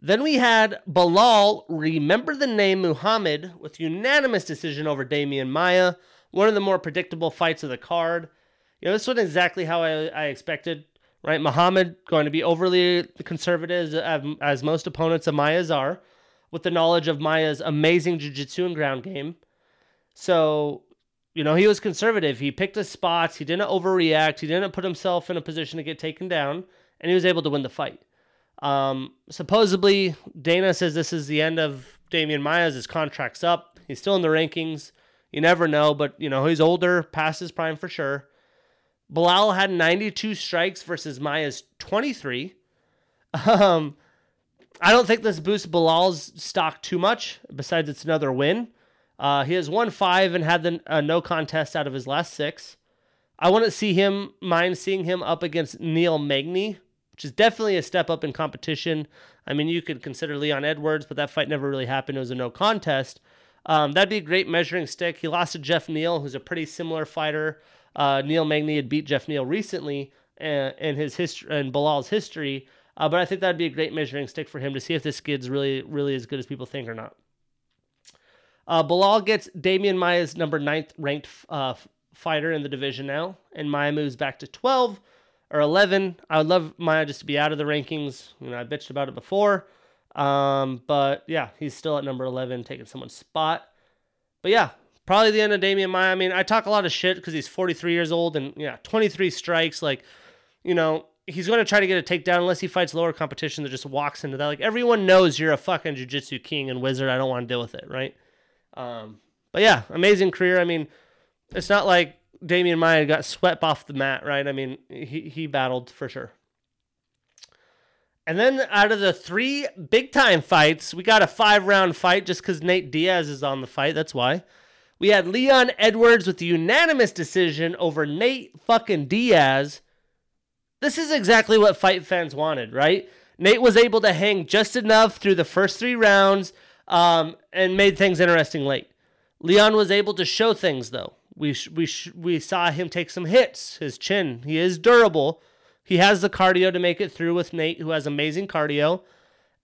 Then we had Belal remember the name Muhammad with unanimous decision over Demian Maia, one of the more predictable fights of the card. You know, this wasn't exactly how I, I expected, right? Muhammad going to be overly conservative as, as most opponents of Maia's are, with the knowledge of Maia's amazing jiu-jitsu and ground game. So, you know, he was conservative. He picked his spots. He didn't overreact. He didn't put himself in a position to get taken down, and he was able to win the fight. Um, supposedly, Dana says this is the end of Demian Maia's. His contract's up. He's still in the rankings. You never know, but you know he's older, past his prime for sure. Belal had 92 strikes versus Maia's 23. Um, I don't think this boosts Belal's stock too much. Besides, it's another win. Uh, he has won five and had the uh, no contest out of his last six. I wouldn't see him mind seeing him up against Neil Magny, which is definitely a step up in competition. I mean, you could consider Leon Edwards, but that fight never really happened. It was a no contest. Um, that'd be a great measuring stick. He lost to Geoff Neal, who's a pretty similar fighter. Uh, Neil Magny had beat Geoff Neal recently uh, in his history and Belal's history, uh, but I think that'd be a great measuring stick for him to see if this kid's really, really as good as people think or not. Uh, Belal gets Demian Maia's number ninth ranked uh, fighter in the division now, and Maia moves back to 12 or 11. I would love Maia just to be out of the rankings. You know, I bitched about it before. Um, but yeah, he's still at number 11, taking someone's spot. But yeah, probably the end of Demian Maia. I mean, I talk a lot of shit because he's 43 years old and yeah, 23 strikes. Like, you know, he's going to try to get a takedown unless he fights lower competition that just walks into that. Like, everyone knows you're a fucking jiu-jitsu king and wizard. I don't want to deal with it, right? Um, but yeah, amazing career. I mean, it's not like Demian Maia got swept off the mat, right? I mean, he, he battled for sure. And then out of the three big time fights, we got a five round fight just because Nate Diaz is on the fight. That's why. We had Leon Edwards with the unanimous decision over Nate fucking Diaz. This is exactly what fight fans wanted, right? Nate was able to hang just enough through the first three rounds um, and made things interesting late. Leon was able to show things though. We sh- we sh- we saw him take some hits. His chin, he is durable. He has the cardio to make it through with Nate, who has amazing cardio.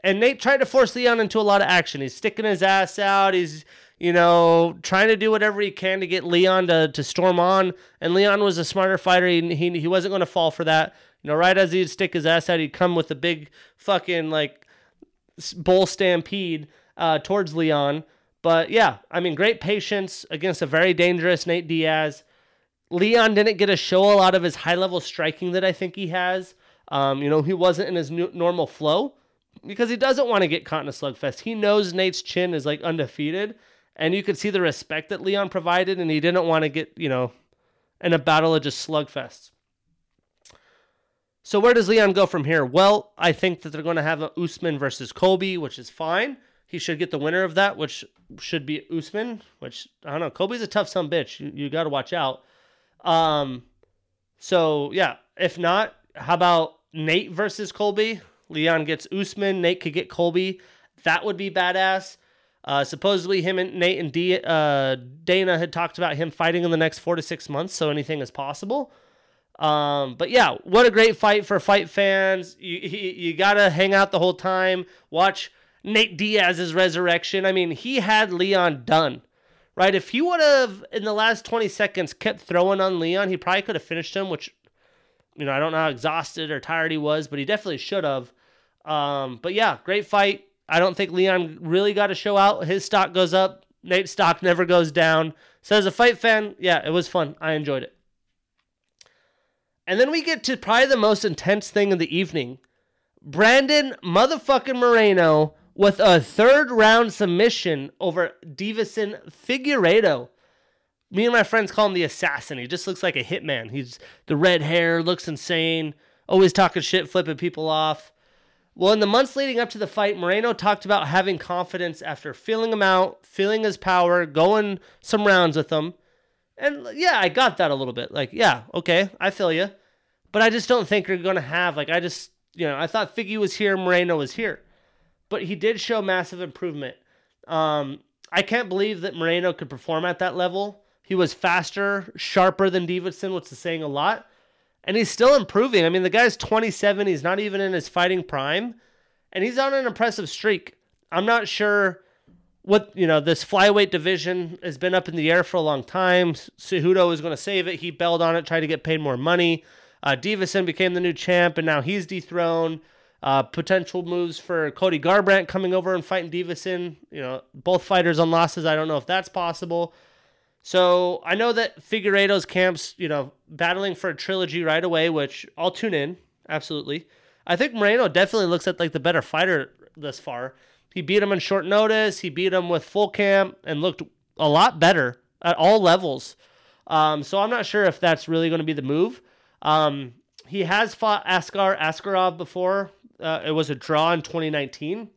And Nate tried to force Leon into a lot of action. He's sticking his ass out. He's, you know, trying to do whatever he can to get Leon to, to storm on. And Leon was a smarter fighter. He, he, he wasn't going to fall for that. You know, right as he'd stick his ass out, he'd come with a big fucking, like, bull stampede uh, towards Leon. But yeah, I mean, great patience against a very dangerous Nate Diaz. Leon didn't get to show a lot of his high level striking that I think he has. Um, you know, he wasn't in his normal flow because he doesn't want to get caught in a slugfest. He knows Nate's chin is like undefeated, and you could see the respect that Leon provided, and he didn't want to get, you know, in a battle of just slugfests. So where does Leon go from here? Well, I think that they're going to have a Usman versus Colby, which is fine. He should get the winner of that, which should be Usman. Which I don't know. Colby's a tough son bitch. You, you got to watch out. Um, so yeah, if not, how about Nate versus Colby? Leon gets Usman. Nate could get Colby. That would be badass. Uh, supposedly, him and Nate and D, uh, Dana had talked about him fighting in the next four to six months, so anything is possible. Um, but yeah, what a great fight for fight fans. You, you, you gotta hang out the whole time. Watch Nate Diaz's resurrection. I mean, he had Leon done right? If he would have in the last 20 seconds kept throwing on Leon, he probably could have finished him, which you know, I don't know how exhausted or tired he was, but he definitely should have. Um, but yeah, great fight. I don't think Leon really got to show out. His stock goes up. Nate's stock never goes down. So as a fight fan, yeah, it was fun. I enjoyed it. And then we get to probably the most intense thing of the evening. Brandon motherfucking Moreno with a third round submission over Deiveson Figueiredo. Me and my friends call him the assassin. He just looks like a hitman. He's the red hair, looks insane, always talking shit, flipping people off. Well, in the months leading up to the fight, Moreno talked about having confidence after feeling him out, feeling his power, going some rounds with him. And yeah, I got that a little bit. Like, yeah, okay, I feel you. But I just don't think you're going to have, like, I just, you know, I thought Figgy was here, Moreno was here. but he did show massive improvement. Um, I can't believe that Moreno could perform at that level. He was faster, sharper than Deiveson, which is saying a lot. And he's still improving. I mean, the guy's 27. He's not even in his fighting prime. And he's on an impressive streak. I'm not sure what, you know, this flyweight division has been up in the air for a long time. Cejudo is going to save it. He bailed on it, tried to get paid more money. Uh, Deiveson became the new champ, and now he's dethroned. Uh, potential moves for Cody Garbrandt coming over and fighting Deiveson. You know, both fighters on losses. I don't know if that's possible. So I know that Figueiredo's camps, you know, battling for a trilogy right away, which I'll tune in. Absolutely. I think Moreno definitely looks at like the better fighter thus far. He beat him on short notice. He beat him with full camp and looked a lot better at all levels. Um, so I'm not sure if that's really going to be the move. Um, he has fought Askar Askarov before. Uh, it was a draw in 2019.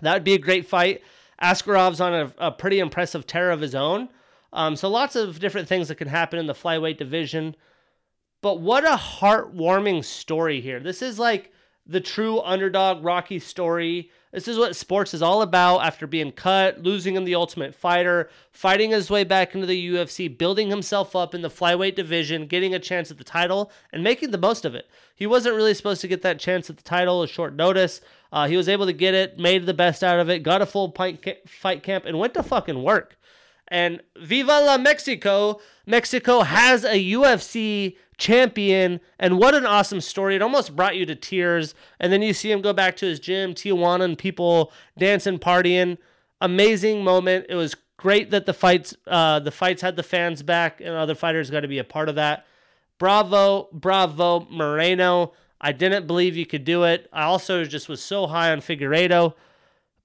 That would be a great fight. Askarov's on a, a pretty impressive tear of his own. Um, so lots of different things that can happen in the flyweight division. But what a heartwarming story here. This is like the true underdog Rocky story. This is what sports is all about after being cut, losing in the Ultimate Fighter, fighting his way back into the UFC, building himself up in the flyweight division, getting a chance at the title, and making the most of it. He wasn't really supposed to get that chance at the title at short notice. Uh, he was able to get it, made the best out of it, got a full fight camp, and went to fucking work. And Viva la Mexico! Mexico has a UFC champion, and what an awesome story. It almost brought you to tears. And then you see him go back to his gym, Tijuana, and people dancing, partying. Amazing moment. It was great that the fights, uh, the fights had the fans back, and other fighters got to be a part of that. Bravo, bravo, Moreno. I didn't believe you could do it. I also just was so high on Figueiredo,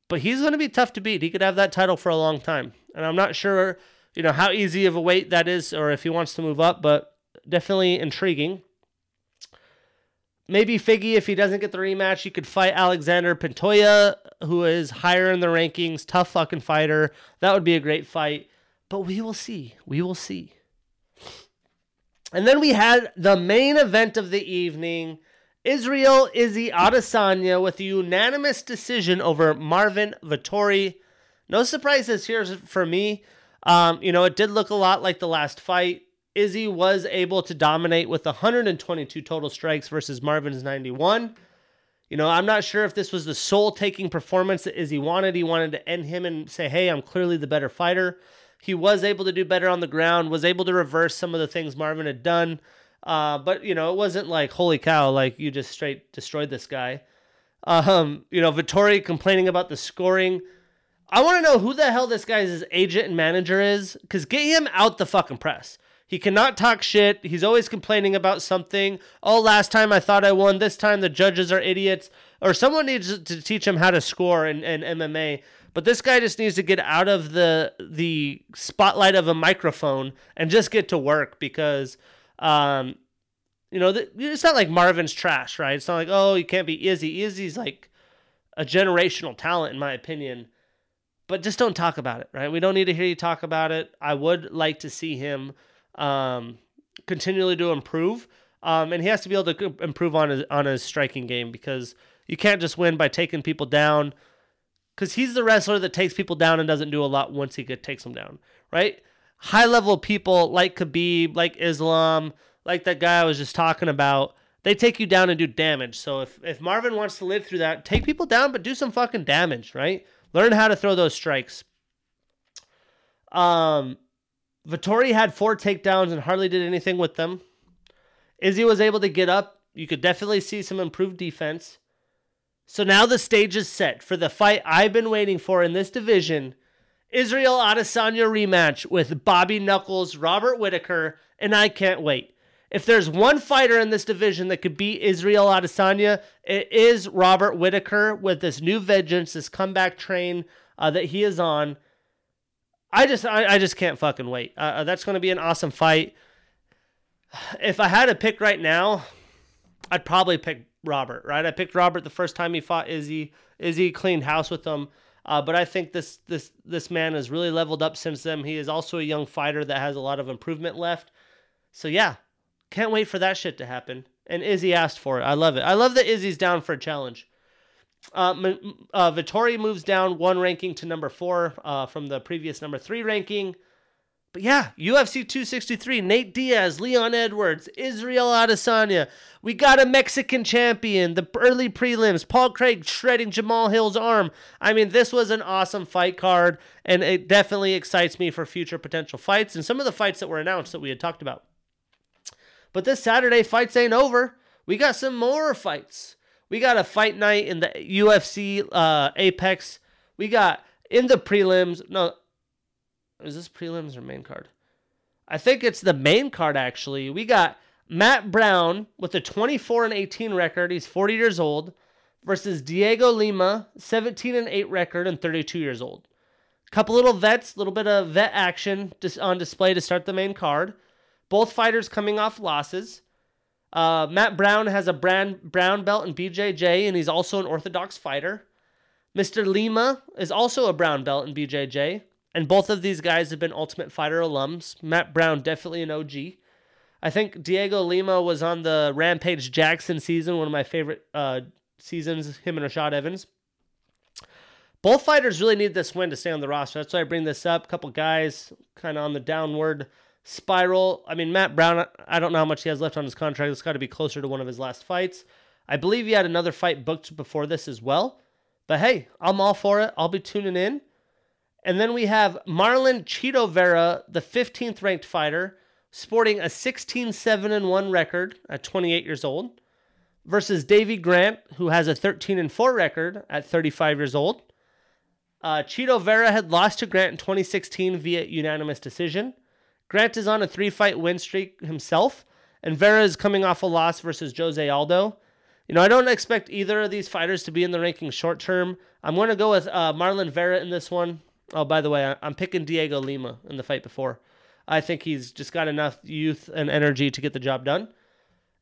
but he's going to be tough to beat. He could have that title for a long time, and I'm not sure, you know, how easy of a weight that is, or if he wants to move up, but definitely intriguing. Maybe Figgy, if he doesn't get the rematch, he could fight Alexander Pantoja, who is higher in the rankings, tough fucking fighter. That would be a great fight. But we will see. We will see. And then we had the main event of the evening Israel Izzy Adesanya with a unanimous decision over Marvin Vettori. No surprises here for me. Um, you know, it did look a lot like the last fight. Izzy was able to dominate with 122 total strikes versus Marvin's 91. You know, I'm not sure if this was the soul taking performance that Izzy wanted. He wanted to end him and say, hey, I'm clearly the better fighter. He was able to do better on the ground, was able to reverse some of the things Marvin had done. Uh, but, you know, it wasn't like, holy cow, like you just straight destroyed this guy. Um, you know, Vettori complaining about the scoring. I want to know who the hell this guy's agent and manager is, because get him out the fucking press. He cannot talk shit. He's always complaining about something. Oh, last time I thought I won. This time the judges are idiots. Or someone needs to teach him how to score in, in MMA. But this guy just needs to get out of the the spotlight of a microphone and just get to work because, um, you know, the, it's not like Marvin's trash, right? It's not like oh, you can't be Izzy. Izzy's like a generational talent, in my opinion. But just don't talk about it, right? We don't need to hear you talk about it. I would like to see him um, continually to improve. Um, and he has to be able to improve on his on his striking game because you can't just win by taking people down. Because he's the wrestler that takes people down and doesn't do a lot once he takes them down, right? High level people like Khabib, like Islam, like that guy I was just talking about, they take you down and do damage. So if, if Marvin wants to live through that, take people down, but do some fucking damage, right? Learn how to throw those strikes. Um, Vettori had four takedowns and hardly did anything with them. Izzy was able to get up. You could definitely see some improved defense. So now the stage is set for the fight I've been waiting for in this division. Israel Adesanya rematch with Bobby Knuckles, Robert Whitaker, and I can't wait. If there's one fighter in this division that could beat Israel Adesanya, it is Robert Whitaker with this new vengeance, this comeback train uh, that he is on. I just I, I just can't fucking wait. Uh, uh that's going to be an awesome fight. If I had to pick right now, I'd probably pick Robert. Right, I picked Robert the first time he fought Izzy. Izzy cleaned house with him. Uh, but I think this this this man has really leveled up since then. He is also a young fighter that has a lot of improvement left. So yeah, can't wait for that shit to happen. And Izzy asked for it. I love it. I love that Izzy's down for a challenge. Uh, uh, Vettori moves down one ranking to number four uh, from the previous number three ranking. But yeah, UFC 263, Nate Diaz, Leon Edwards, Israel Adesanya. We got a Mexican champion, the early prelims, Paul Craig shredding Jamal Hill's arm. I mean, this was an awesome fight card, and it definitely excites me for future potential fights and some of the fights that were announced that we had talked about. But this Saturday, fights ain't over. We got some more fights. We got a fight night in the UFC uh, Apex. We got in the prelims. No, is this prelims or main card? I think it's the main card actually. We got Matt Brown with a 24 and 18 record. He's 40 years old versus Diego Lima, 17 and 8 record and 32 years old. Couple little vets, a little bit of vet action on display to start the main card. Both fighters coming off losses. Uh, Matt Brown has a brand, brown belt in BJJ, and he's also an orthodox fighter. Mr. Lima is also a brown belt in BJJ, and both of these guys have been Ultimate Fighter alums. Matt Brown, definitely an OG. I think Diego Lima was on the Rampage Jackson season, one of my favorite uh, seasons, him and Rashad Evans. Both fighters really need this win to stay on the roster. That's why I bring this up. A couple guys kind of on the downward spiral. I mean, Matt Brown, I don't know how much he has left on his contract. It's got to be closer to one of his last fights. I believe he had another fight booked before this as well. But hey, I'm all for it. I'll be tuning in. And then we have Marlon Chito Vera, the 15th ranked fighter, sporting a 16 7 and 1 record at 28 years old, versus Davy Grant, who has a 13 and 4 record at 35 years old. Uh, Chito Vera had lost to Grant in 2016 via unanimous decision. Grant is on a three fight win streak himself, and Vera is coming off a loss versus Jose Aldo. You know, I don't expect either of these fighters to be in the rankings short term. I'm going to go with uh, Marlon Vera in this one. Oh, by the way, I'm picking Diego Lima in the fight before. I think he's just got enough youth and energy to get the job done.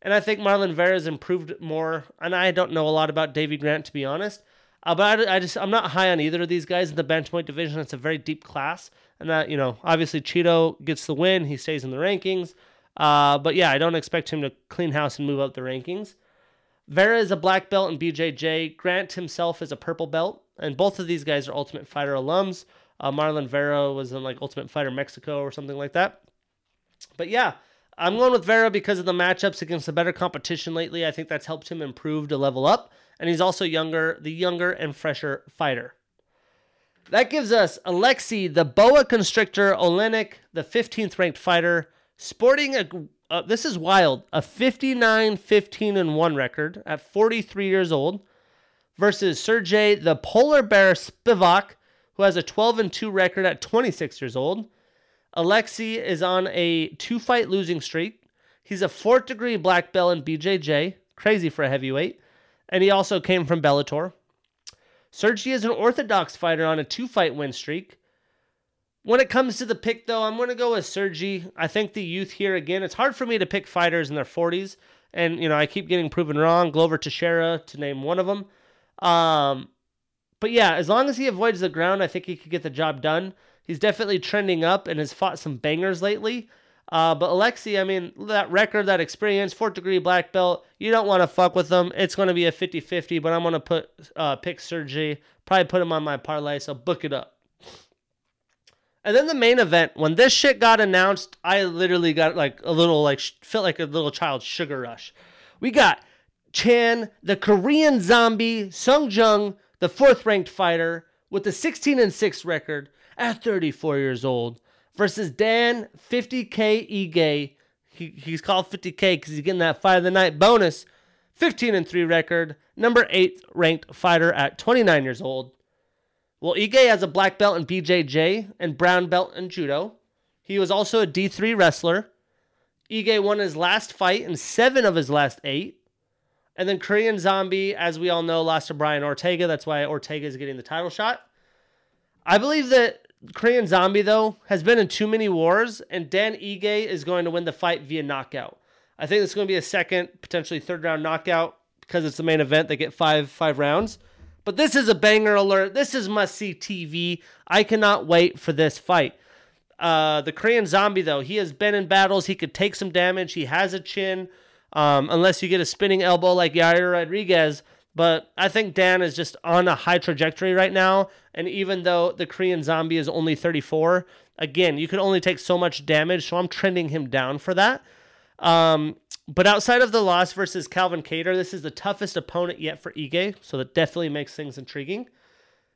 And I think Marlon Vera has improved more. And I don't know a lot about Davy Grant, to be honest. Uh, but I, I, just I'm not high on either of these guys in the benchweight division. It's a very deep class, and that you know obviously Chito gets the win. He stays in the rankings. Uh, but yeah, I don't expect him to clean house and move up the rankings. Vera is a black belt in BJJ. Grant himself is a purple belt, and both of these guys are Ultimate Fighter alums. Uh, Marlon Vera was in like Ultimate Fighter Mexico or something like that. But yeah, I'm going with Vera because of the matchups against the better competition lately. I think that's helped him improve to level up and he's also younger, the younger and fresher fighter. That gives us Alexei, the boa constrictor Oleinik, the 15th ranked fighter, sporting a uh, this is wild, a 59 15 and 1 record at 43 years old versus Sergey the polar bear Spivak who has a 12 and 2 record at 26 years old. Alexei is on a two fight losing streak. He's a fourth degree black belt in BJJ, crazy for a heavyweight and he also came from Bellator. Sergi is an orthodox fighter on a two fight win streak. When it comes to the pick, though, I'm going to go with Sergi. I think the youth here, again, it's hard for me to pick fighters in their 40s. And, you know, I keep getting proven wrong. Glover Teixeira, to name one of them. Um, but yeah, as long as he avoids the ground, I think he could get the job done. He's definitely trending up and has fought some bangers lately. Uh, but Alexi, I mean, that record, that experience, fourth degree black belt, you don't want to fuck with them. It's going to be a 50 50, but I'm going to put uh, pick Sergi, probably put him on my parlay, so book it up. And then the main event, when this shit got announced, I literally got like a little, like, felt like a little child sugar rush. We got Chan, the Korean zombie, Sung Jung, the fourth ranked fighter, with a 16 and 6 record at 34 years old versus Dan 50K Ige. He, he's called 50K because he's getting that fight of the night bonus. 15 and 3 record, number 8 ranked fighter at 29 years old. Well, Ige has a black belt in BJJ and brown belt in judo. He was also a D3 wrestler. Ige won his last fight in seven of his last eight. And then Korean Zombie, as we all know, lost to Brian Ortega. That's why Ortega is getting the title shot. I believe that Korean Zombie, though, has been in too many wars, and Dan Ige is going to win the fight via knockout. I think it's going to be a second, potentially third round knockout because it's the main event. They get five five rounds. But this is a banger alert. This is must see TV. I cannot wait for this fight. Uh, the Korean Zombie, though, he has been in battles. He could take some damage. He has a chin. Um, unless you get a spinning elbow like Yair Rodriguez, But I think Dan is just on a high trajectory right now. And even though the Korean zombie is only 34, again, you can only take so much damage. So I'm trending him down for that. Um, but outside of the loss versus Calvin Kattar, this is the toughest opponent yet for Ige. So that definitely makes things intriguing.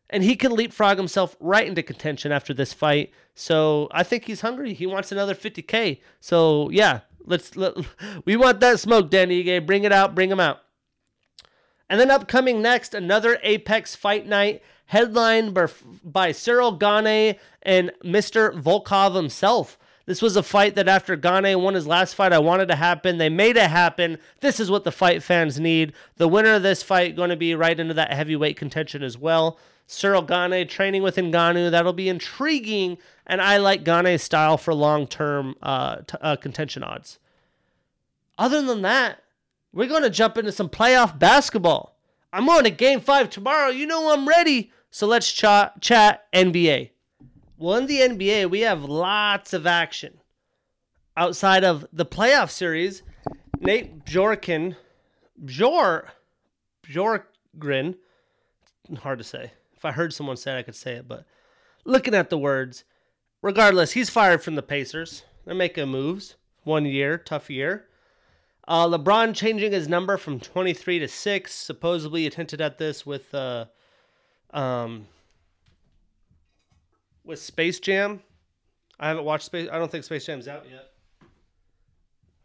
And he can leapfrog himself right into contention after this fight. So I think he's hungry. He wants another 50K. So yeah, let's let, we want that smoke, Dan Ige. Bring it out, bring him out. And then upcoming next, another Apex Fight Night headlined by Ciryl Gane and Mr. Volkov himself. This was a fight that after Gane won his last fight, I wanted to happen. They made it happen. This is what the fight fans need. The winner of this fight going to be right into that heavyweight contention as well. Ciryl Gane training with Ngannou. That'll be intriguing, and I like Gane's style for long-term uh, t- uh, contention odds. Other than that, we're going to jump into some playoff basketball. I'm on to game five tomorrow. You know I'm ready. So let's ch- chat NBA. Well, in the NBA, we have lots of action. Outside of the playoff series, Nate Bjorken, Bjor, Bjorkgren, hard to say. If I heard someone say it, I could say it, but looking at the words, regardless, he's fired from the Pacers. They're making moves. One year, tough year. Uh, LeBron changing his number from 23 to 6. Supposedly, hinted at this with uh, um, with Space Jam. I haven't watched Space. I don't think Space Jam's out yet.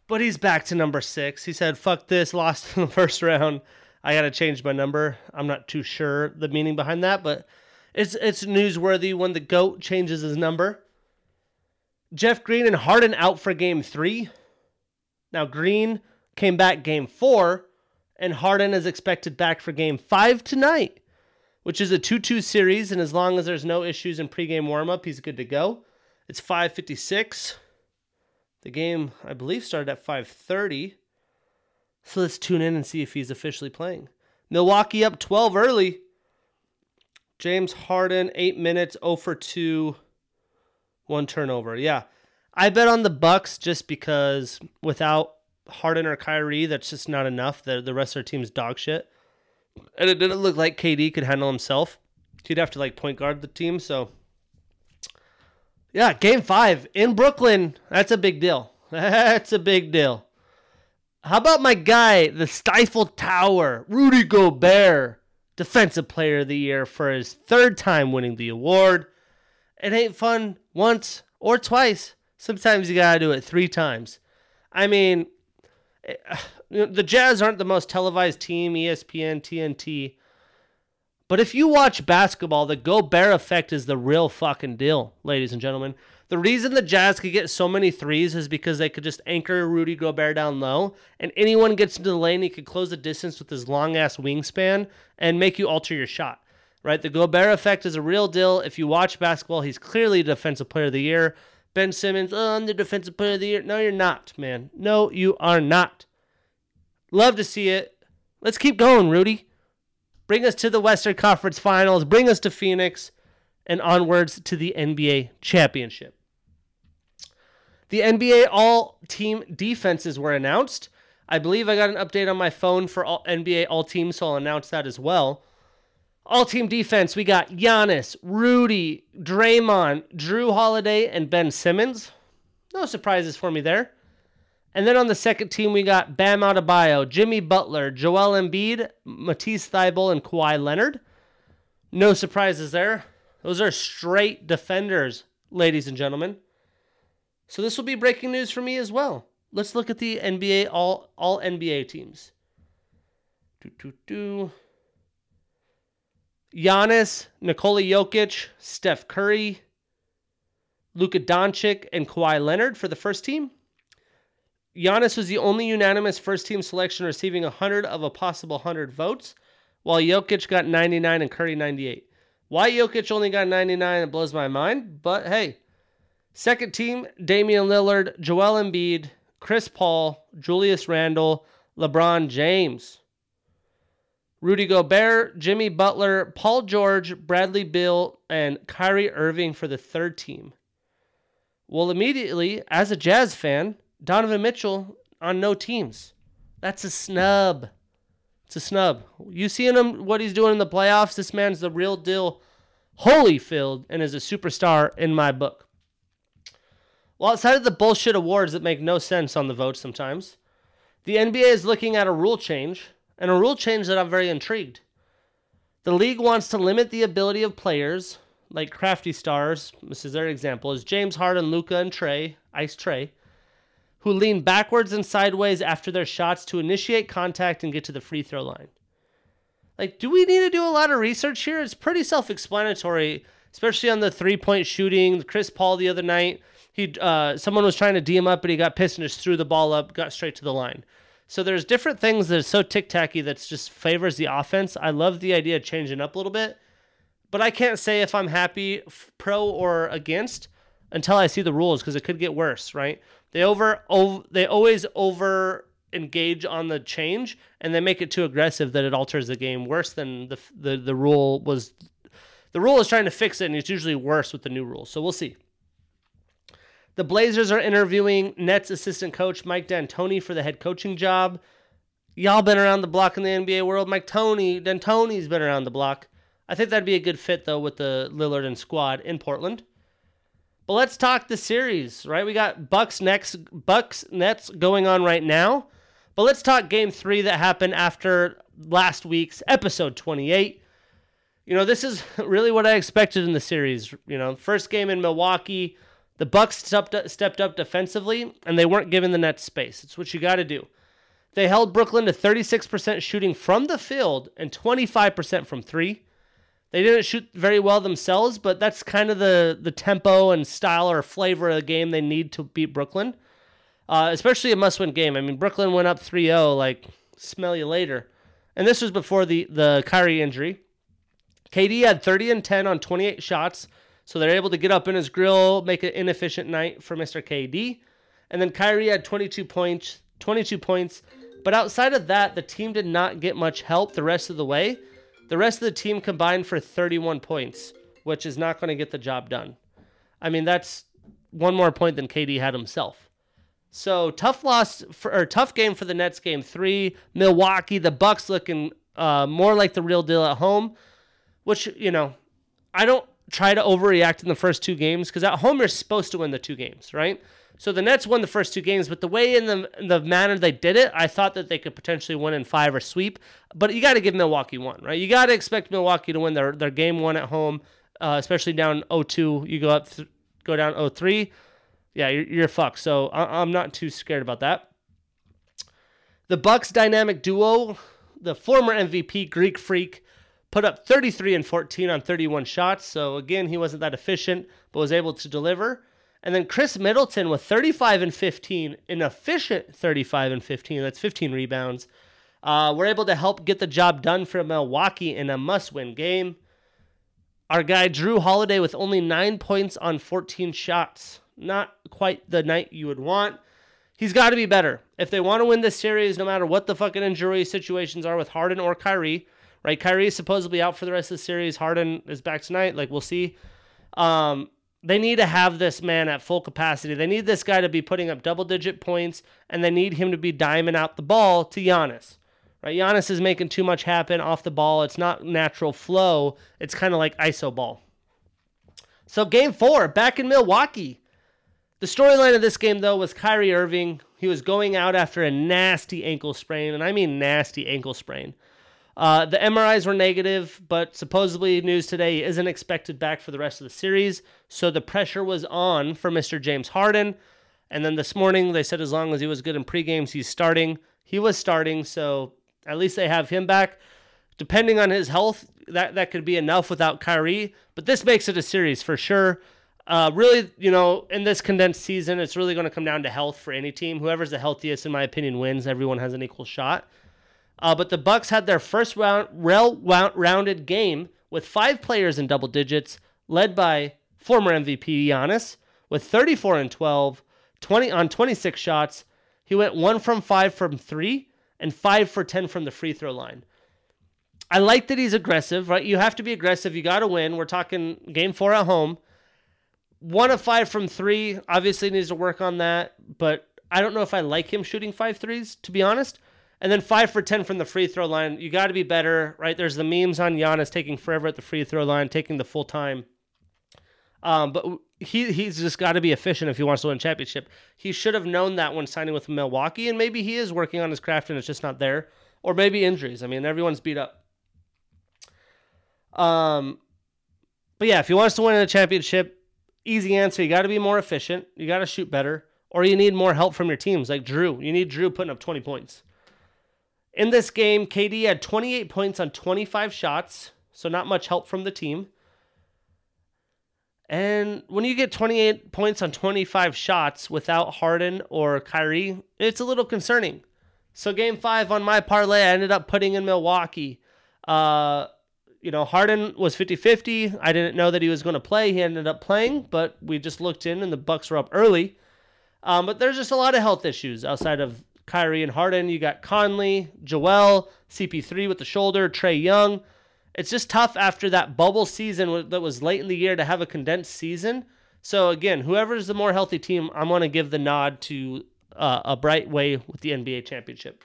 But he's back to number six. He said, "Fuck this." Lost in the first round. I gotta change my number. I'm not too sure the meaning behind that, but it's it's newsworthy when the goat changes his number. Jeff Green and Harden out for Game Three. Now Green came back game four, and Harden is expected back for game five tonight, which is a 2 2 series. And as long as there's no issues in pregame warm up, he's good to go. It's 556. The game, I believe, started at 530. So let's tune in and see if he's officially playing. Milwaukee up 12 early. James Harden, 8 minutes, 0 for 2, one turnover. Yeah. I bet on the Bucks just because without Harden or Kyrie, that's just not enough. The the rest of their team's dog shit. And it didn't look like KD could handle himself. He'd have to like point guard the team. So yeah, game five in Brooklyn. That's a big deal. That's a big deal. How about my guy, the Stifle Tower, Rudy Gobert, Defensive Player of the Year for his third time winning the award? It ain't fun once or twice. Sometimes you gotta do it three times. I mean, the Jazz aren't the most televised team, ESPN, TNT. But if you watch basketball, the Gobert effect is the real fucking deal, ladies and gentlemen. The reason the Jazz could get so many threes is because they could just anchor Rudy Gobert down low, and anyone gets into the lane, he could close the distance with his long ass wingspan and make you alter your shot. Right? The Gobert effect is a real deal. If you watch basketball, he's clearly defensive player of the year. Ben Simmons, oh, I'm the defensive player of the year. No, you're not, man. No, you are not. Love to see it. Let's keep going, Rudy. Bring us to the Western Conference Finals. Bring us to Phoenix and onwards to the NBA championship. The NBA all team defenses were announced. I believe I got an update on my phone for all NBA all teams, so I'll announce that as well. All team defense, we got Giannis, Rudy, Draymond, Jrue Holiday, and Ben Simmons. No surprises for me there. And then on the second team, we got Bam Adebayo, Jimmy Butler, Joel Embiid, Matisse Thybulle, and Kawhi Leonard. No surprises there. Those are straight defenders, ladies and gentlemen. So this will be breaking news for me as well. Let's look at the NBA all all NBA teams. Do do do. Giannis, Nikola Jokic, Steph Curry, Luka Doncic, and Kawhi Leonard for the first team. Giannis was the only unanimous first team selection receiving 100 of a possible 100 votes, while Jokic got 99 and Curry 98. Why Jokic only got 99, it blows my mind, but hey. Second team, Damian Lillard, Joel Embiid, Chris Paul, Julius Randle, LeBron James. Rudy Gobert, Jimmy Butler, Paul George, Bradley Beal, and Kyrie Irving for the third team. Well, immediately, as a Jazz fan, Donovan Mitchell on no teams. That's a snub. It's a snub. You seeing him what he's doing in the playoffs? This man's the real deal, Holyfield, and is a superstar in my book. Well, outside of the bullshit awards that make no sense on the vote sometimes, the NBA is looking at a rule change, and a rule change that I'm very intrigued. The league wants to limit the ability of players like crafty stars, this is their example, is James Harden, Luka, and Trae, Ice Trae, who lean backwards and sideways after their shots to initiate contact and get to the free throw line. Like, do we need to do a lot of research here? It's pretty self explanatory, especially on the three point shooting. Chris Paul the other night, he uh, someone was trying to D him up, but he got pissed and just threw the ball up, got straight to the line. So there's different things that are so tic tacky that just favors the offense. I love the idea of changing up a little bit, but I can't say if I'm happy pro or against until I see the rules because it could get worse, right? They over, they always over engage on the change and they make it too aggressive that it alters the game worse than the the, the rule was the rule is trying to fix it and it's usually worse with the new rules. So we'll see. The Blazers are interviewing Nets assistant coach Mike D'Antoni for the head coaching job. Y'all been around the block in the NBA world. Mike Tony D'Antoni's been around the block. I think that'd be a good fit though with the Lillard and squad in Portland. But let's talk the series, right? We got Bucks next Bucks Nets going on right now. But let's talk game 3 that happened after last week's episode 28. You know, this is really what I expected in the series, you know, first game in Milwaukee, the Bucks stepped up, stepped up defensively and they weren't given the Nets space. It's what you got to do. They held Brooklyn to 36% shooting from the field and 25% from 3. They didn't shoot very well themselves, but that's kind of the the tempo and style or flavor of the game they need to beat Brooklyn. Uh, especially a must-win game. I mean, Brooklyn went up 3-0 like smell you later. And this was before the the Kyrie injury. KD had 30 and 10 on 28 shots, so they're able to get up in his grill, make an inefficient night for Mr. KD. And then Kyrie had 22 points, 22 points. But outside of that, the team did not get much help the rest of the way. The rest of the team combined for 31 points, which is not going to get the job done. I mean, that's one more point than KD had himself. So tough loss for, or tough game for the Nets. Game three, Milwaukee. The Bucks looking uh, more like the real deal at home, which you know, I don't try to overreact in the first two games because at home you're supposed to win the two games, right? So the Nets won the first two games, but the way in the in the manner they did it, I thought that they could potentially win in five or sweep. But you got to give Milwaukee one, right? You got to expect Milwaukee to win their their game one at home, uh, especially down 0-2. You go up, th- go down 0-3. Yeah, you're, you're fucked. So I, I'm not too scared about that. The Bucks dynamic duo, the former MVP Greek Freak, put up 33 and 14 on 31 shots. So again, he wasn't that efficient, but was able to deliver. And then Khris Middleton with 35 and 15, an efficient 35 and 15. That's 15 rebounds. Uh, we're able to help get the job done for Milwaukee in a must-win game. Our guy Jrue Holiday with only nine points on 14 shots. Not quite the night you would want. He's got to be better. If they want to win this series, no matter what the fucking injury situations are with Harden or Kyrie, right? Kyrie is supposedly out for the rest of the series. Harden is back tonight. Like, we'll see. Um, they need to have this man at full capacity. They need this guy to be putting up double digit points, and they need him to be diming out the ball to Giannis. Right? Giannis is making too much happen off the ball. It's not natural flow. It's kind of like iso ball. So game four, back in Milwaukee. The storyline of this game, though, was Kyrie Irving. He was going out after a nasty ankle sprain, and I mean nasty ankle sprain. Uh, the MRIs were negative, but supposedly news today isn't expected back for the rest of the series. So the pressure was on for Mr. James Harden. And then this morning they said as long as he was good in pre-games, he's starting. He was starting, so at least they have him back. Depending on his health, that, that could be enough without Kyrie. But this makes it a series for sure. Uh, really, you know, in this condensed season, it's really going to come down to health for any team. Whoever's the healthiest, in my opinion, wins. Everyone has an equal shot. Uh, but the Bucks had their first round, well rounded game with five players in double digits, led by former MVP Giannis with 34 and 12, 20 on 26 shots. He went one from five from three and five for 10 from the free throw line. I like that he's aggressive, right? You have to be aggressive. You got to win. We're talking game four at home. One of five from three. Obviously needs to work on that, but I don't know if I like him shooting five threes, to be honest. And then five for 10 from the free throw line. You got to be better, right? There's the memes on Giannis taking forever at the free throw line, taking the full time. Um, but he he's just got to be efficient if he wants to win a championship. He should have known that when signing with Milwaukee, and maybe he is working on his craft and it's just not there, or maybe injuries. I mean, everyone's beat up. Um, but yeah, if he wants to win a championship, easy answer: you got to be more efficient, you got to shoot better, or you need more help from your teams, like Drew, You need Drew putting up 20 points. In this game, KD had 28 points on 25 shots, so not much help from the team. And when you get 28 points on 25 shots without Harden or Kyrie, it's a little concerning. So game five on my parlay, I ended up putting in Milwaukee. Uh, you know, Harden was 50-50. I didn't know that he was going to play. He ended up playing, but we just looked in and the Bucks were up early. Um, but there's just a lot of health issues outside of Kyrie and Harden. You got Conley, Joel, CP3 with the shoulder, Trae Young it's just tough after that bubble season that was late in the year to have a condensed season. So again, whoever's the more healthy team, I'm going to give the nod to uh, a bright way with the NBA championship.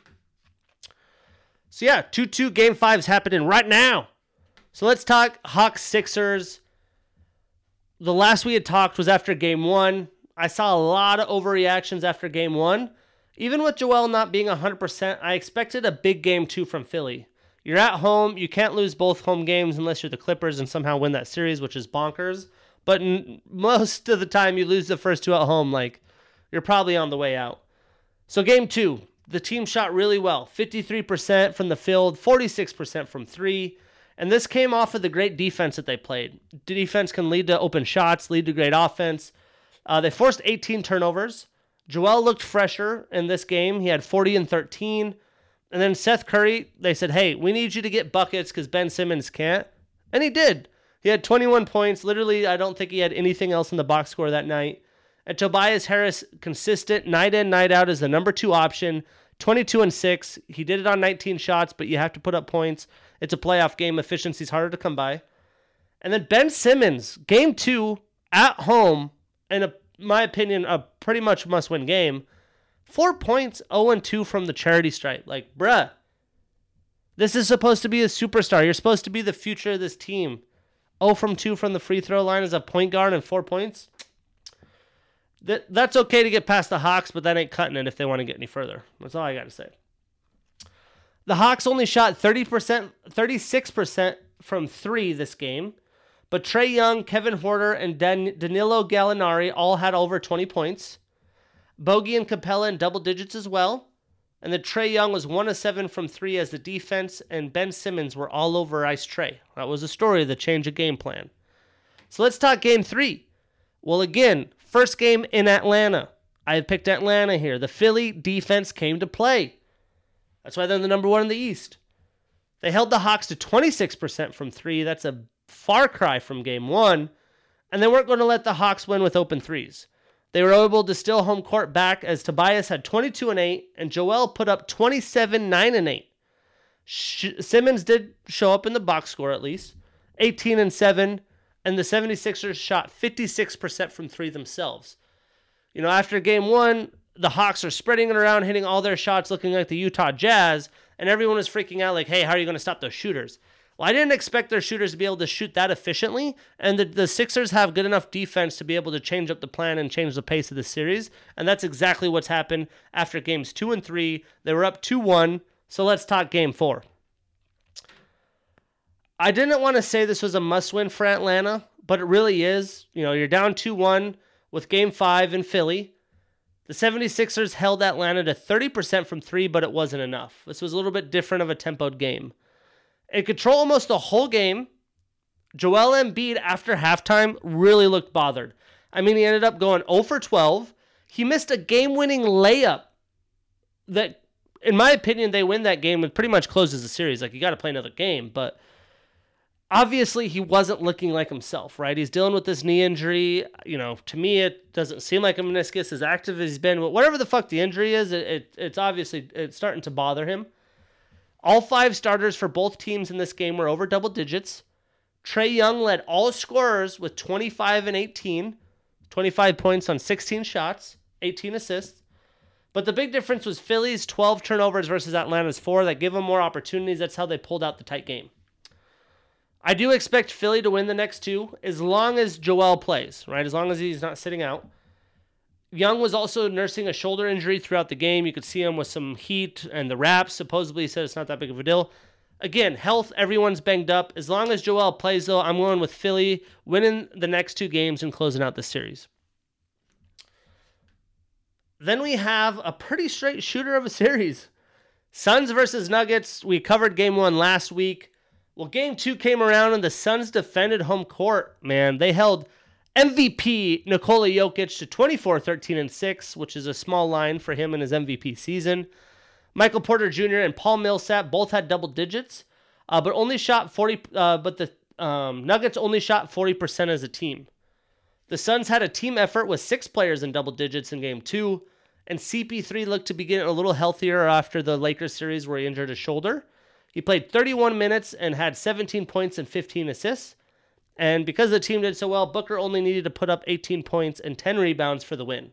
So yeah, 2-2 game 5's happening right now. So let's talk Hawks Sixers. The last we had talked was after game 1. I saw a lot of overreactions after game 1. Even with Joel not being 100%, I expected a big game 2 from Philly. You're at home. You can't lose both home games unless you're the Clippers and somehow win that series, which is bonkers. But n- most of the time, you lose the first two at home. Like, you're probably on the way out. So, game two, the team shot really well 53% from the field, 46% from three. And this came off of the great defense that they played. Defense can lead to open shots, lead to great offense. Uh, they forced 18 turnovers. Joel looked fresher in this game. He had 40 and 13. And then Seth Curry, they said, hey, we need you to get buckets because Ben Simmons can't. And he did. He had 21 points. Literally, I don't think he had anything else in the box score that night. And Tobias Harris, consistent night in, night out, is the number two option. 22 and 6. He did it on 19 shots, but you have to put up points. It's a playoff game. Efficiency's harder to come by. And then Ben Simmons, game two at home, in my opinion, a pretty much must win game. Four points, 0 2 from the charity stripe. Like, bruh, this is supposed to be a superstar. You're supposed to be the future of this team. 0 from 2 from the free throw line as a point guard and four points. That, that's okay to get past the Hawks, but that ain't cutting it if they want to get any further. That's all I got to say. The Hawks only shot 30%, 36% from three this game, but Trae Young, Kevin Huerter, and Dan- Danilo Gallinari all had over 20 points. Bogey and Capela in double digits as well. And then Trae Young was one of seven from three as the defense, and Ben Simmons were all over Ice Trae. That was the story of the change of game plan. So let's talk game three. Well, again, first game in Atlanta. I had picked Atlanta here. The Philly defense came to play. That's why they're the number one in the East. They held the Hawks to 26% from three. That's a far cry from game one. And they weren't going to let the Hawks win with open threes. They were able to steal home court back as Tobias had 22 and 8 and Joel put up 27 9 and 8. Sh- Simmons did show up in the box score at least, 18 and 7, and the 76ers shot 56% from 3 themselves. You know, after game 1, the Hawks are spreading it around, hitting all their shots looking like the Utah Jazz, and everyone is freaking out like, "Hey, how are you going to stop those shooters?" Well, I didn't expect their shooters to be able to shoot that efficiently, and the, the Sixers have good enough defense to be able to change up the plan and change the pace of the series, and that's exactly what's happened after games two and three. They were up 2 1, so let's talk game four. I didn't want to say this was a must win for Atlanta, but it really is. You know, you're down 2 1 with game five in Philly. The 76ers held Atlanta to 30% from three, but it wasn't enough. This was a little bit different of a tempoed game and control almost the whole game. Joel Embiid, after halftime, really looked bothered. I mean, he ended up going 0 for 12. He missed a game winning layup that, in my opinion, they win that game and pretty much closes the series. Like, you got to play another game. But obviously, he wasn't looking like himself, right? He's dealing with this knee injury. You know, to me, it doesn't seem like a meniscus as active as he's been. Whatever the fuck the injury is, it, it it's obviously it's starting to bother him. All five starters for both teams in this game were over double digits. Trae Young led all scorers with 25 and 18, 25 points on 16 shots, 18 assists. But the big difference was Philly's 12 turnovers versus Atlanta's 4 that give them more opportunities. That's how they pulled out the tight game. I do expect Philly to win the next two as long as Joel plays, right? As long as he's not sitting out. Young was also nursing a shoulder injury throughout the game. You could see him with some heat and the wraps. Supposedly, he said it's not that big of a deal. Again, health, everyone's banged up. As long as Joel plays, though, I'm going with Philly winning the next two games and closing out the series. Then we have a pretty straight shooter of a series. Suns versus Nuggets. We covered game one last week. Well, game two came around and the Suns defended home court. Man, they held MVP Nikola Jokic to 24, 13, and 6, which is a small line for him in his MVP season. Michael Porter Jr. and Paul Millsap both had double digits, uh, but only shot 40. Uh, but the um, Nuggets only shot 40% as a team. The Suns had a team effort with six players in double digits in game two, and CP3 looked to be getting a little healthier after the Lakers series where he injured his shoulder. He played 31 minutes and had 17 points and 15 assists. And because the team did so well, Booker only needed to put up 18 points and 10 rebounds for the win.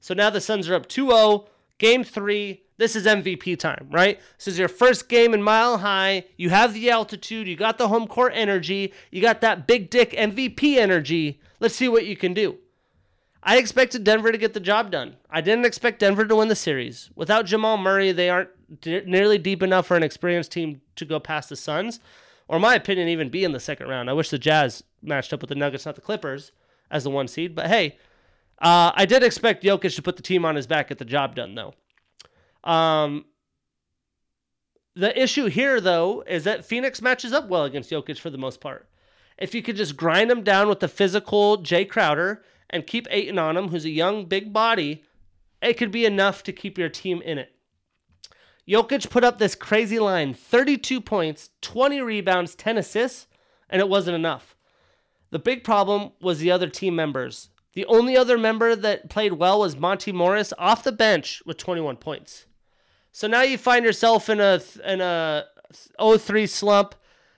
So now the Suns are up 2 0. Game three, this is MVP time, right? This is your first game in Mile High. You have the altitude, you got the home court energy, you got that big dick MVP energy. Let's see what you can do. I expected Denver to get the job done. I didn't expect Denver to win the series. Without Jamal Murray, they aren't nearly deep enough for an experienced team to go past the Suns, or my opinion, even be in the second round. I wish the Jazz matched up with the Nuggets, not the Clippers, as the one seed. But hey, uh, I did expect Jokic to put the team on his back, get the job done, though. Um, the issue here, though, is that Phoenix matches up well against Jokic for the most part. If you could just grind him down with the physical Jae Crowder and keep Ayton on him, who's a young, big body, it could be enough to keep your team in it. Jokic put up this crazy line 32 points, 20 rebounds, 10 assists, and it wasn't enough. The big problem was the other team members. The only other member that played well was Monte Morris off the bench with 21 points. So now you find yourself in a in a 0-3 slump.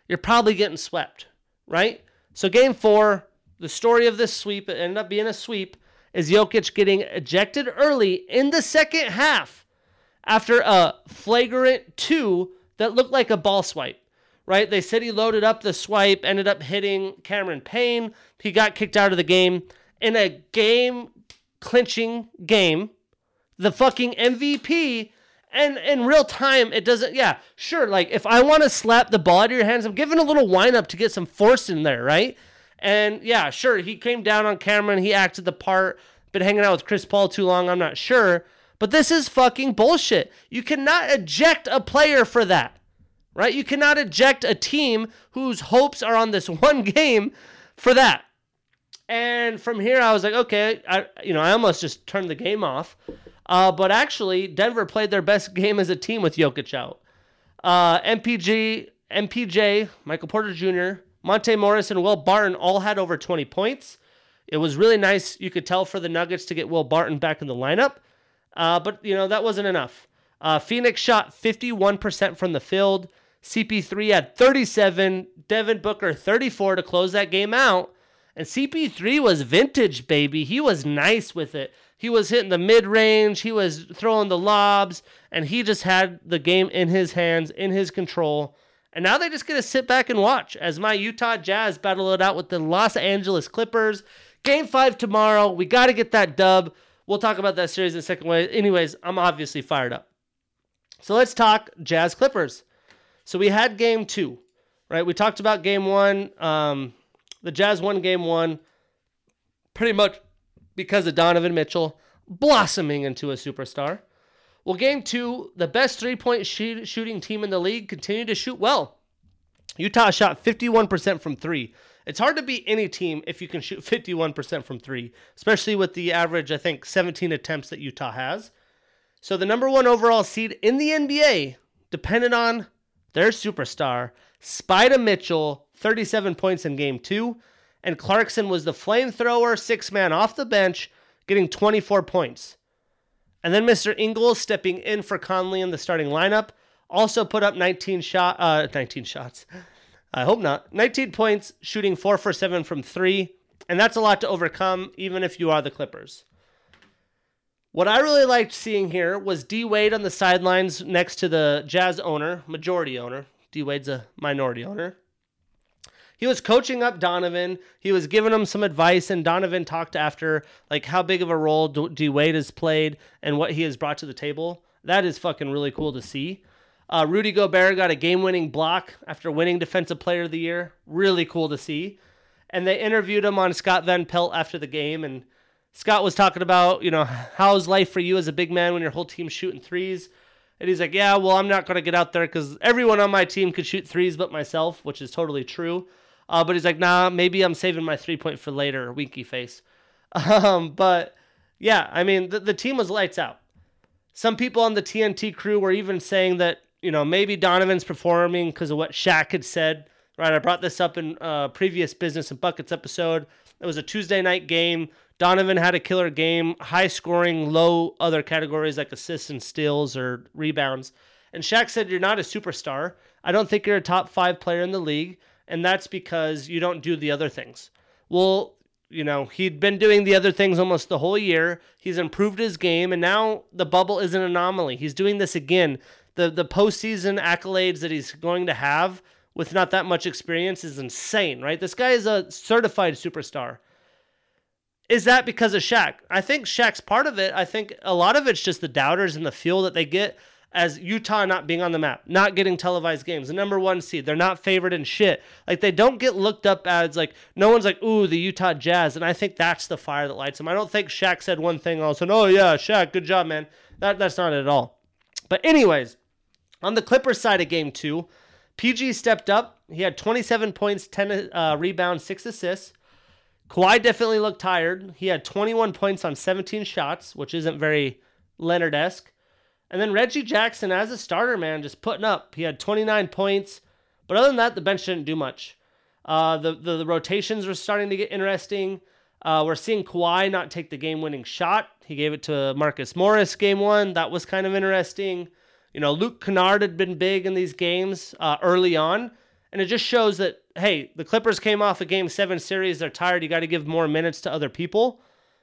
You're probably getting swept, right? So game 4, the story of this sweep, it ended up being a sweep, is Jokic getting ejected early in the second half after a flagrant 2 that looked like a ball swipe right? They said he loaded up the swipe, ended up hitting Cameron Payne. He got kicked out of the game in a game clinching game. The fucking MVP and in real time it doesn't yeah sure like if i want to slap the ball out of your hands i'm giving a little wind up to get some force in there right and yeah sure he came down on camera and he acted the part been hanging out with chris paul too long i'm not sure but this is fucking bullshit you cannot eject a player for that right? You cannot eject a team whose hopes are on this one game for that. And from here, I was like, okay, I, you know, I almost just turned the game off. Uh, but actually, Denver played their best game as a team with Jokic out. Uh, MPG, MPJ, Michael Porter Jr., Monte Morris, and Will Barton all had over 20 points. It was really nice. You could tell for the Nuggets to get Will Barton back in the lineup. Uh, but, you know, that wasn't enough. Uh, Phoenix shot 51% from the field. CP3 had 37, Devin Booker 34 to close that game out. And CP3 was vintage, baby. He was nice with it. He was hitting the mid range, he was throwing the lobs, and he just had the game in his hands, in his control. And now they just get to sit back and watch as my Utah Jazz battle it out with the Los Angeles Clippers. Game five tomorrow. We got to get that dub. We'll talk about that series in a second. Way. Anyways, I'm obviously fired up. So let's talk Jazz Clippers. So we had game two, right? We talked about game one. Um, the Jazz won game one pretty much because of Donovan Mitchell blossoming into a superstar. Well, game two, the best three point shooting team in the league continued to shoot well. Utah shot 51% from three. It's hard to beat any team if you can shoot 51% from three, especially with the average, I think, 17 attempts that Utah has. So the number one overall seed in the NBA depended on their superstar, Spida Mitchell, 37 points in game two, and Clarkson was the flamethrower six man off the bench, getting 24 points. And then Mr. Ingles stepping in for Conley in the starting lineup, also put up 19 shot, uh, 19 shots. I hope not. 19 points, shooting four for seven from three, and that's a lot to overcome, even if you are the Clippers. What I really liked seeing here was D Wade on the sidelines next to the Jazz owner, majority owner. D Wade's a minority owner. He was coaching up Donovan. He was giving him some advice, and Donovan talked after like how big of a role D Wade has played and what he has brought to the table. That is fucking really cool to see. Uh, Rudy Gobert got a game-winning block after winning Defensive Player of the Year. Really cool to see. And they interviewed him on Scott Van Pelt after the game, and Scott was talking about, you know, how's life for you as a big man when your whole team's shooting threes. And he's like, yeah, well, I'm not going to get out there because everyone on my team could shoot threes but myself, which is totally true. Uh, but he's like, nah, maybe I'm saving my three point for later, winky face. Um, but yeah, I mean, the, the team was lights out. Some people on the TNT crew were even saying that, you know, maybe Donovan's performing because of what Shaq had said. Right, I brought this up in a previous Business and Buckets episode. It was a Tuesday night game. Donovan had a killer game, high scoring, low other categories like assists and steals or rebounds. And Shaq said, You're not a superstar. I don't think you're a top five player in the league and that's because you don't do the other things. Well, you know, he'd been doing the other things almost the whole year. He's improved his game, and now the bubble is an anomaly. He's doing this again. The the postseason accolades that he's going to have with not that much experience is insane, right? This guy is a certified superstar. Is that because of Shaq? I think Shaq's part of it. I think a lot of it's just the doubters and the feel that they get as Utah not being on the map, not getting televised games, the number one seed. They're not favored in shit. Like they don't get looked up as like no one's like, ooh, the Utah Jazz. And I think that's the fire that lights them. I don't think Shaq said one thing all of a sudden, oh yeah, Shaq, good job, man. That that's not it at all. But anyways, on the Clippers side of game two, PG stepped up. He had 27 points, 10 uh, rebounds, six assists. Kawhi definitely looked tired. He had 21 points on 17 shots, which isn't very Leonard esque. And then Reggie Jackson, as a starter, man, just putting up. He had 29 points. But other than that, the bench didn't do much. Uh, the, the, the rotations were starting to get interesting. Uh, we're seeing Kawhi not take the game winning shot. He gave it to Marcus Morris game one. That was kind of interesting. You know, Luke Kennard had been big in these games uh, early on. And it just shows that, hey, the Clippers came off a game seven series. They're tired. You got to give more minutes to other people.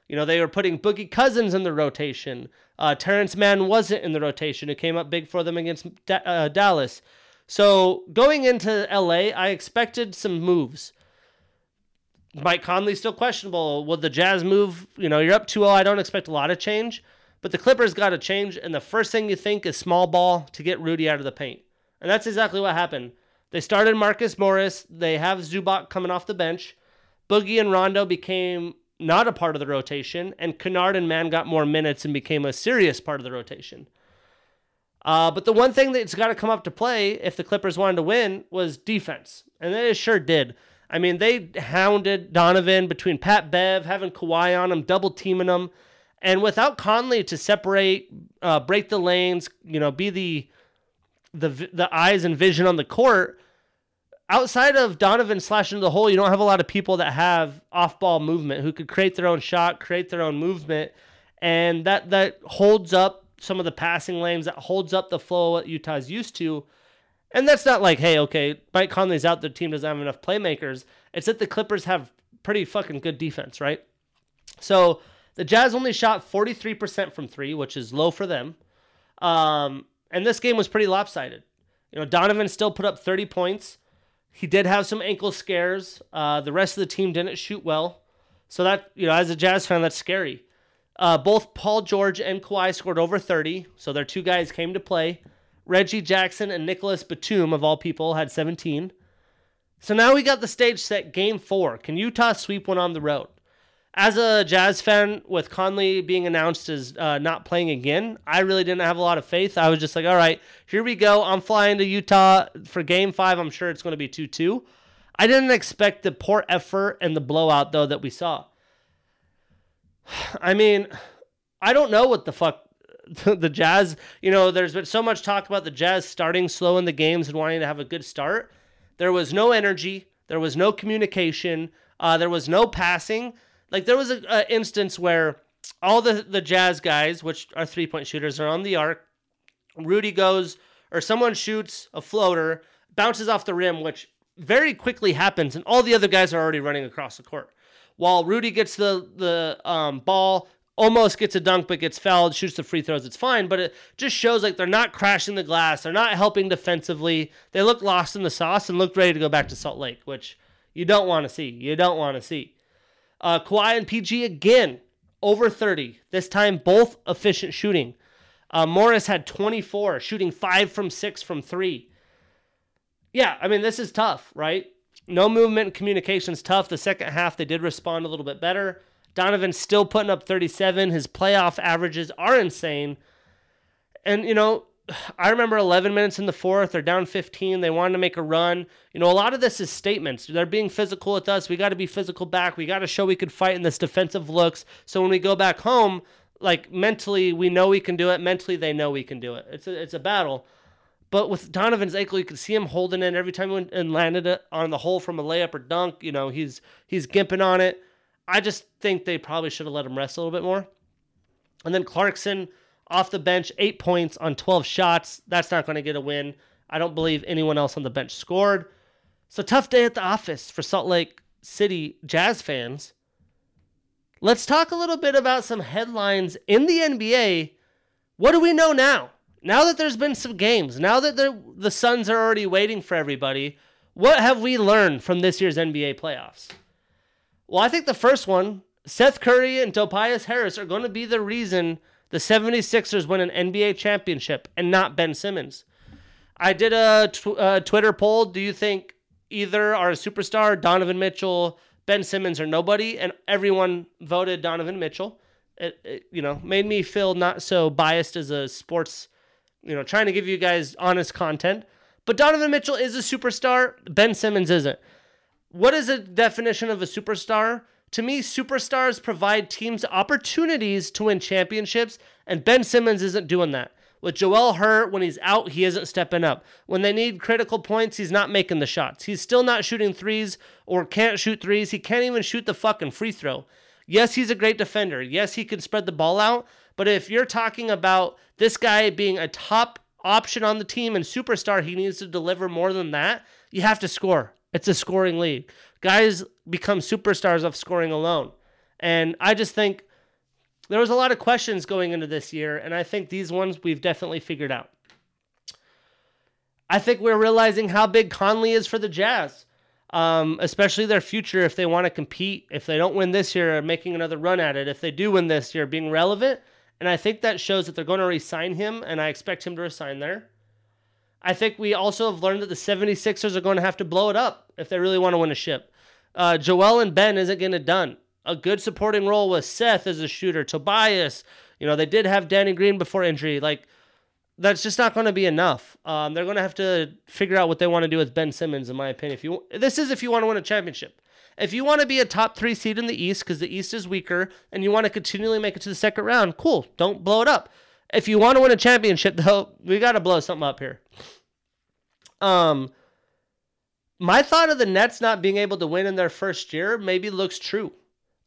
You know, they were putting Boogie Cousins in the rotation. Uh, Terance Mann wasn't in the rotation. It came up big for them against da- uh, Dallas. So going into LA, I expected some moves. Mike Conley still questionable. Will the Jazz move? You know, you're up 2 0. I don't expect a lot of change, but the Clippers got to change. And the first thing you think is small ball to get Rudy out of the paint. And that's exactly what happened. They started Marcus Morris. They have Zubac coming off the bench. Boogie and Rondo became not a part of the rotation, and Kennard and Mann got more minutes and became a serious part of the rotation. Uh, but the one thing that's got to come up to play if the Clippers wanted to win was defense, and they sure did. I mean, they hounded Donovan between Pat Bev, having Kawhi on him, double teaming him, and without Conley to separate, uh, break the lanes, you know, be the the the eyes and vision on the court outside of Donovan slashing the hole, you don't have a lot of people that have off ball movement who could create their own shot, create their own movement, and that that holds up some of the passing lanes, that holds up the flow what Utah's used to. And that's not like, hey, okay, Mike Conley's out, the team doesn't have enough playmakers. It's that the Clippers have pretty fucking good defense, right? So the Jazz only shot 43% from three, which is low for them. Um, and this game was pretty lopsided. You know, Donovan still put up 30 points. He did have some ankle scares. Uh, the rest of the team didn't shoot well. So that, you know, as a Jazz fan, that's scary. Uh, both Paul George and Kawhi scored over 30, so their two guys came to play. Reggie Jackson and Nicolas Batum, of all people, had 17. So now we got the stage set, game four. Can Utah sweep one on the road? As a Jazz fan, with Conley being announced as uh, not playing again, I really didn't have a lot of faith. I was just like, all right, here we go. I'm flying to Utah for game five. I'm sure it's going to be 2 2. I didn't expect the poor effort and the blowout, though, that we saw. I mean, I don't know what the fuck the Jazz, you know, there's been so much talk about the Jazz starting slow in the games and wanting to have a good start. There was no energy, there was no communication, uh, there was no passing. Like there was an instance where all the the Jazz guys, which are three point shooters, are on the arc. Rudy goes or someone shoots a floater, bounces off the rim, which very quickly happens, and all the other guys are already running across the court. While Rudy gets the the um, ball almost gets a dunk but gets fouled, shoots the free throws, it's fine. But it just shows like they're not crashing the glass, they're not helping defensively. They look lost in the sauce and looked ready to go back to Salt Lake, which you don't want to see. You don't want to see. Uh, Kawhi and PG again over 30. This time both efficient shooting. Uh, Morris had 24, shooting five from six from three. Yeah, I mean this is tough, right? No movement, and communication's tough. The second half they did respond a little bit better. Donovan's still putting up 37. His playoff averages are insane. And, you know, I remember 11 minutes in the fourth. They're down 15. They wanted to make a run. You know, a lot of this is statements. They're being physical with us. We got to be physical back. We got to show we could fight in this defensive looks. So when we go back home, like mentally, we know we can do it. Mentally, they know we can do it. It's a, it's a battle. But with Donovan's ankle, you could see him holding it every time he went and landed it on the hole from a layup or dunk. You know, he's he's gimping on it. I just think they probably should have let him rest a little bit more. And then Clarkson off the bench, eight points on 12 shots. That's not going to get a win. I don't believe anyone else on the bench scored. So tough day at the office for Salt Lake City Jazz fans. Let's talk a little bit about some headlines in the NBA. What do we know now? Now that there's been some games, now that the, the Suns are already waiting for everybody, what have we learned from this year's NBA playoffs? Well, I think the first one, Seth Curry and Tobias Harris are going to be the reason the 76ers win an NBA championship and not Ben Simmons. I did a, tw- a Twitter poll. Do you think either are a superstar, Donovan Mitchell, Ben Simmons, or nobody? And everyone voted Donovan Mitchell. It, it, you know made me feel not so biased as a sports, you know, trying to give you guys honest content. But Donovan Mitchell is a superstar. Ben Simmons isn't. What is a definition of a superstar? To me, superstars provide teams opportunities to win championships, and Ben Simmons isn't doing that. With Joel Hurt, when he's out, he isn't stepping up. When they need critical points, he's not making the shots. He's still not shooting threes or can't shoot threes. He can't even shoot the fucking free throw. Yes, he's a great defender. Yes, he can spread the ball out. But if you're talking about this guy being a top option on the team and superstar, he needs to deliver more than that. You have to score. It's a scoring league. Guys become superstars of scoring alone. And I just think there was a lot of questions going into this year, and I think these ones we've definitely figured out. I think we're realizing how big Conley is for the Jazz, um, especially their future if they want to compete. If they don't win this year, making another run at it. If they do win this year, being relevant. And I think that shows that they're going to resign him, and I expect him to resign there. I think we also have learned that the 76ers are going to have to blow it up if they really want to win a ship. Uh, Joel and Ben isn't it done. A good supporting role with Seth as a shooter, Tobias. You know, they did have Danny Green before injury. Like, that's just not going to be enough. Um, they're going to have to figure out what they want to do with Ben Simmons, in my opinion. If you this is if you want to win a championship. If you want to be a top three seed in the East because the East is weaker and you want to continually make it to the second round, cool. Don't blow it up. If you want to win a championship, though, we got to blow something up here. Um, my thought of the Nets not being able to win in their first year maybe looks true.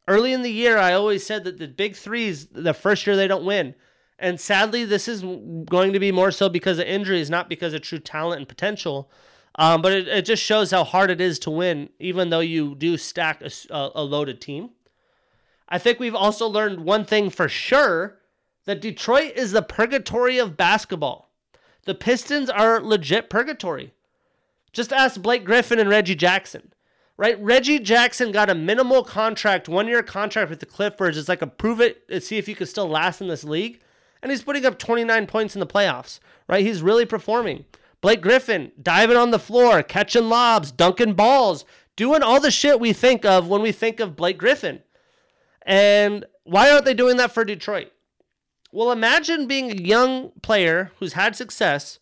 Early in the year, I always said that the big threes, the first year they don't win. And sadly, this is going to be more so because of injuries, not because of true talent and potential. Um, but it, it just shows how hard it is to win, even though you do stack a, a loaded team. I think we've also learned one thing for sure that Detroit is the purgatory of basketball. The Pistons are legit purgatory. Just ask Blake Griffin and Reggie Jackson. Right? Reggie Jackson got a minimal contract, one year contract with the Clippers. It's like a prove it, uh, see if you can still last in this league. And he's putting up 29 points in the playoffs, right? He's really performing. Blake Griffin diving on the floor, catching lobs, dunking balls, doing all the shit we think of when we think of Blake Griffin. And why aren't they doing that for Detroit? Well, imagine being a young player who's had success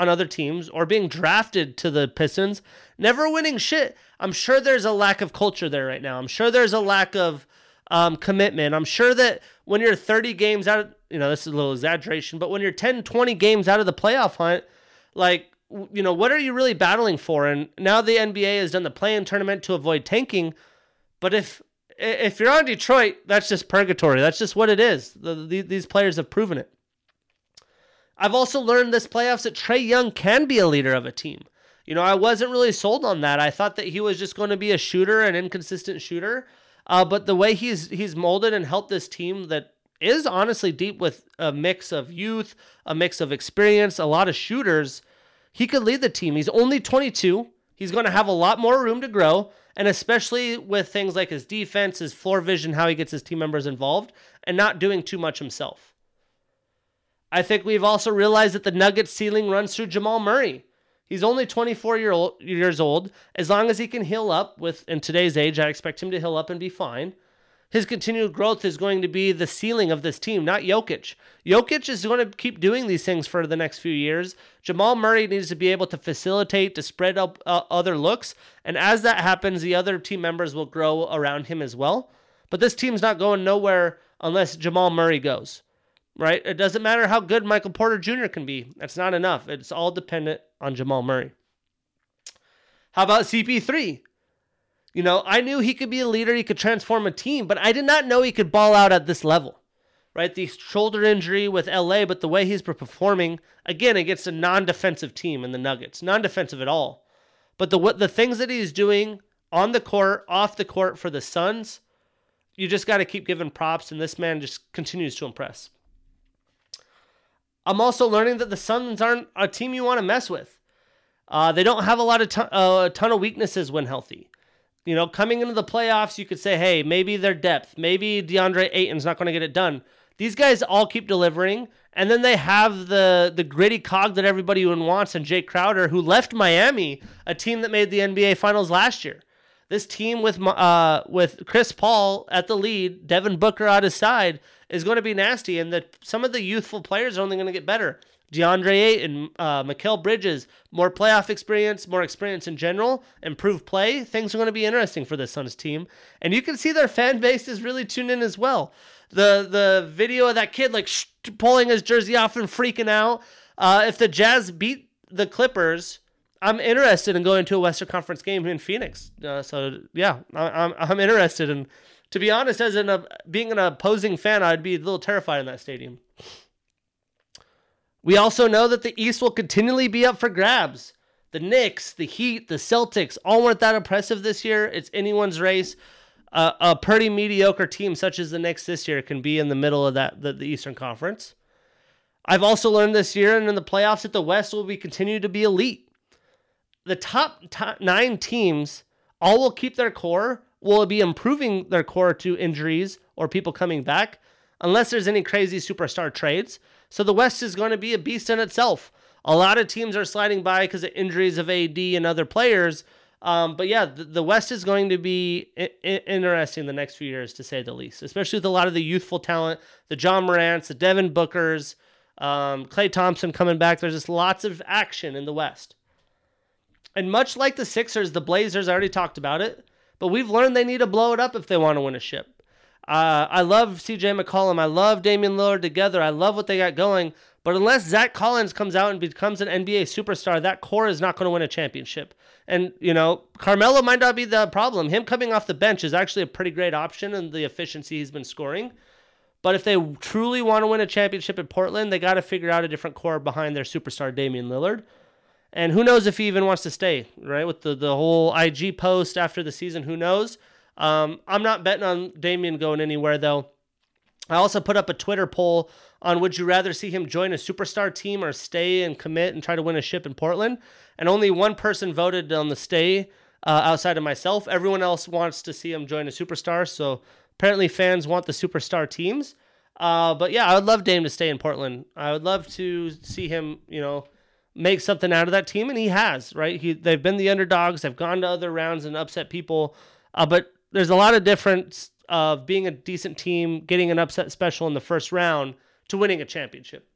on other teams or being drafted to the Pistons, never winning shit. I'm sure there's a lack of culture there right now. I'm sure there's a lack of um, commitment. I'm sure that when you're 30 games out of, you know, this is a little exaggeration, but when you're 10, 20 games out of the playoff hunt, like, you know, what are you really battling for? And now the NBA has done the play-in tournament to avoid tanking. But if if you're on Detroit, that's just purgatory. That's just what it is. The, the, these players have proven it. I've also learned this playoffs that Trae Young can be a leader of a team. You know, I wasn't really sold on that. I thought that he was just going to be a shooter, an inconsistent shooter. Uh, but the way he's he's molded and helped this team that is honestly deep with a mix of youth, a mix of experience, a lot of shooters. He could lead the team. He's only 22. He's going to have a lot more room to grow, and especially with things like his defense, his floor vision, how he gets his team members involved, and not doing too much himself. I think we've also realized that the Nuggets ceiling runs through Jamal Murray. He's only 24 year old, years old. As long as he can heal up with in today's age, I expect him to heal up and be fine. His continued growth is going to be the ceiling of this team, not Jokic. Jokic is going to keep doing these things for the next few years. Jamal Murray needs to be able to facilitate, to spread up uh, other looks. And as that happens, the other team members will grow around him as well. But this team's not going nowhere unless Jamal Murray goes right? It doesn't matter how good Michael Porter Jr. can be. That's not enough. It's all dependent on Jamal Murray. How about CP3? You know, I knew he could be a leader, he could transform a team, but I did not know he could ball out at this level. Right? The shoulder injury with LA, but the way he's performing, again, against a non defensive team in the Nuggets, non defensive at all. But the, the things that he's doing on the court, off the court for the Suns, you just got to keep giving props, and this man just continues to impress. I'm also learning that the Suns aren't a team you want to mess with. Uh, they don't have a lot of ton, uh, a ton of weaknesses when healthy. You know, coming into the playoffs, you could say, hey, maybe their depth, maybe DeAndre Ayton's not going to get it done. These guys all keep delivering, and then they have the the gritty cog that everybody wants, and Jae Crowder, who left Miami, a team that made the NBA Finals last year. This team with uh, with Chris Paul at the lead, Devin Booker on his side, is going to be nasty, and that some of the youthful players are only going to get better. DeAndre Ayton, and uh, Mikal Bridges, more playoff experience, more experience in general, improved play. Things are going to be interesting for the Suns team, and you can see their fan base is really tuned in as well. The the video of that kid like sh- pulling his jersey off and freaking out. Uh, if the Jazz beat the Clippers, I'm interested in going to a Western Conference game in Phoenix. Uh, so yeah, I, I'm I'm interested in to be honest, as an being an opposing fan, I'd be a little terrified in that stadium. We also know that the East will continually be up for grabs. The Knicks, the Heat, the Celtics all weren't that impressive this year. It's anyone's race. Uh, a pretty mediocre team such as the Knicks this year can be in the middle of that the, the Eastern Conference. I've also learned this year and in the playoffs that the West will be continue to be elite. The top, nine teams all will keep their core, will be improving their core to injuries or people coming back, unless there's any crazy superstar trades. So the West is going to be a beast in itself. A lot of teams are sliding by because of injuries of AD and other players. Um, but yeah, the, the, West is going to be I- interesting the next few years, to say the least, especially with a lot of the youthful talent, the Ja Morants, the Devin Bookers, um, Klay Thompson coming back. There's just lots of action in the West. And much like the Sixers, the Blazers, I already talked about it. But we've learned they need to blow it up if they want to win a ship. Uh, I love CJ McCollum. I love Damian Lillard together. I love what they got going. But unless Zach Collins comes out and becomes an NBA superstar, that core is not going to win a championship. And, you know, Carmelo might not be the problem. Him coming off the bench is actually a pretty great option and the efficiency he's been scoring. But if they truly want to win a championship in Portland, they got to figure out a different core behind their superstar Damian Lillard. And who knows if he even wants to stay, right? With the, the whole IG post after the season, who knows? Um, I'm not betting on Damian going anywhere, though. I also put up a Twitter poll on would you rather see him join a superstar team or stay and commit and try to win a ship in Portland? And only one person voted on the stay uh, outside of myself. Everyone else wants to see him join a superstar. So apparently fans want the superstar teams. Uh, but yeah, I would love Dame to stay in Portland. I would love to see him, you know, make something out of that team, and he has. Right? He they've been the underdogs. They've gone to other rounds and upset people, uh, but there's a lot of difference of being a decent team, getting an upset special in the first round to winning a championship.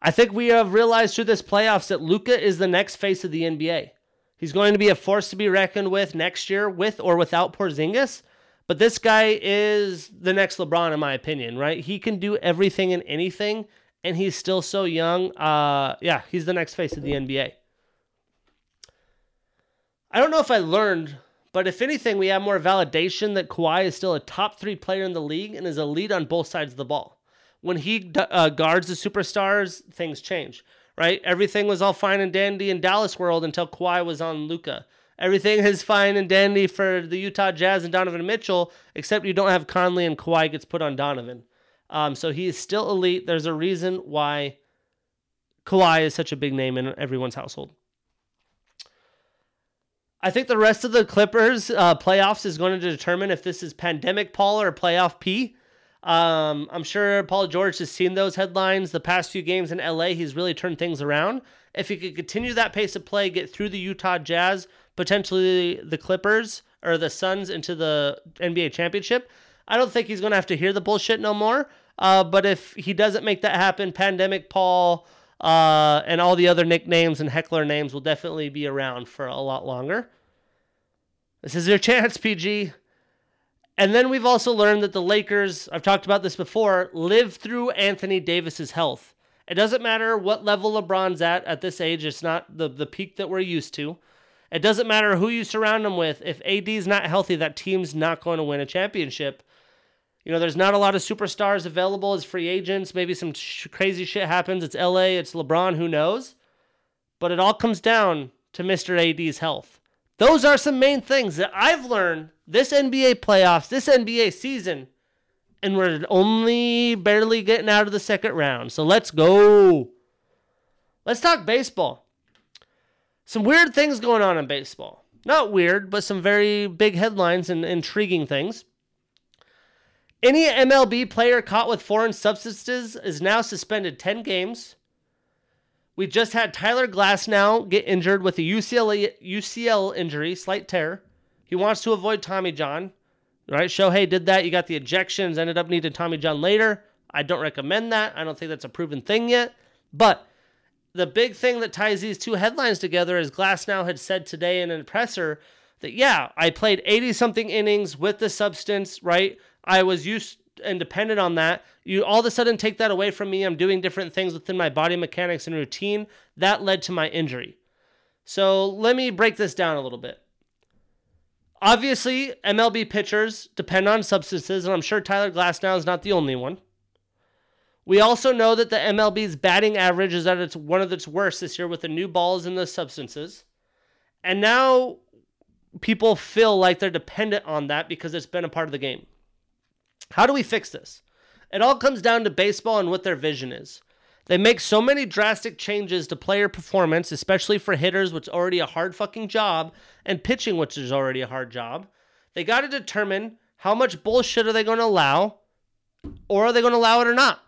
I think we have realized through this playoffs that Luka is the next face of the NBA. He's going to be a force to be reckoned with next year, with or without Porzingis. But this guy is the next LeBron, in my opinion, right? He can do everything and anything, and he's still so young. Uh, yeah, he's the next face of the NBA. I don't know if I learned, but if anything, we have more validation that Kawhi is still a top three player in the league and is a lead on both sides of the ball. When he uh, guards the superstars, things change, right? Everything was all fine and dandy in Dallas world until Kawhi was on Luka. Everything is fine and dandy for the Utah Jazz and Donovan Mitchell, except you don't have Conley and Kawhi gets put on Donovan. Um, so he is still elite. There's a reason why Kawhi is such a big name in everyone's household. I think the rest of the Clippers uh, playoffs is going to determine if this is pandemic Paul or playoff P. Um, I'm sure Paul George has seen those headlines. The past few games in LA, he's really turned things around. If he could continue that pace of play, get through the Utah Jazz, potentially the Clippers or the Suns into the NBA championship, I don't think he's going to have to hear the bullshit no more. Uh, but if he doesn't make that happen, Pandemic Paul uh, and all the other nicknames and heckler names will definitely be around for a lot longer. This is your chance, PG. And then we've also learned that the Lakers, I've talked about this before, live through Anthony Davis's health. It doesn't matter what level LeBron's at at this age, it's not the, the peak that we're used to. It doesn't matter who you surround him with. If AD's not healthy, that team's not going to win a championship. You know, there's not a lot of superstars available as free agents. Maybe some sh- crazy shit happens. It's LA, it's LeBron, who knows? But it all comes down to Mr. AD's health. Those are some main things that I've learned this NBA playoffs, this NBA season, and we're only barely getting out of the second round. So let's go. Let's talk baseball. Some weird things going on in baseball. Not weird, but some very big headlines and intriguing things. Any MLB player caught with foreign substances is now suspended 10 games. We just had Tyler Glasnow get injured with a UCL, UCL injury, slight tear. He wants to avoid Tommy John. Right? Shohei did that. You got the ejections, ended up needing Tommy John later. I don't recommend that. I don't think that's a proven thing yet. But the big thing that ties these two headlines together is Glasnow had said today in an presser that, yeah, I played 80 something innings with the substance, right? I was used and dependent on that. You all of a sudden take that away from me. I'm doing different things within my body mechanics and routine. That led to my injury. So let me break this down a little bit. Obviously, MLB pitchers depend on substances, and I'm sure Tyler Glasnow is not the only one. We also know that the MLB's batting average is at its one of its worst this year with the new balls and the substances. And now people feel like they're dependent on that because it's been a part of the game. How do we fix this? It all comes down to baseball and what their vision is. They make so many drastic changes to player performance, especially for hitters, which is already a hard fucking job, and pitching, which is already a hard job. They got to determine how much bullshit are they going to allow, or are they going to allow it or not?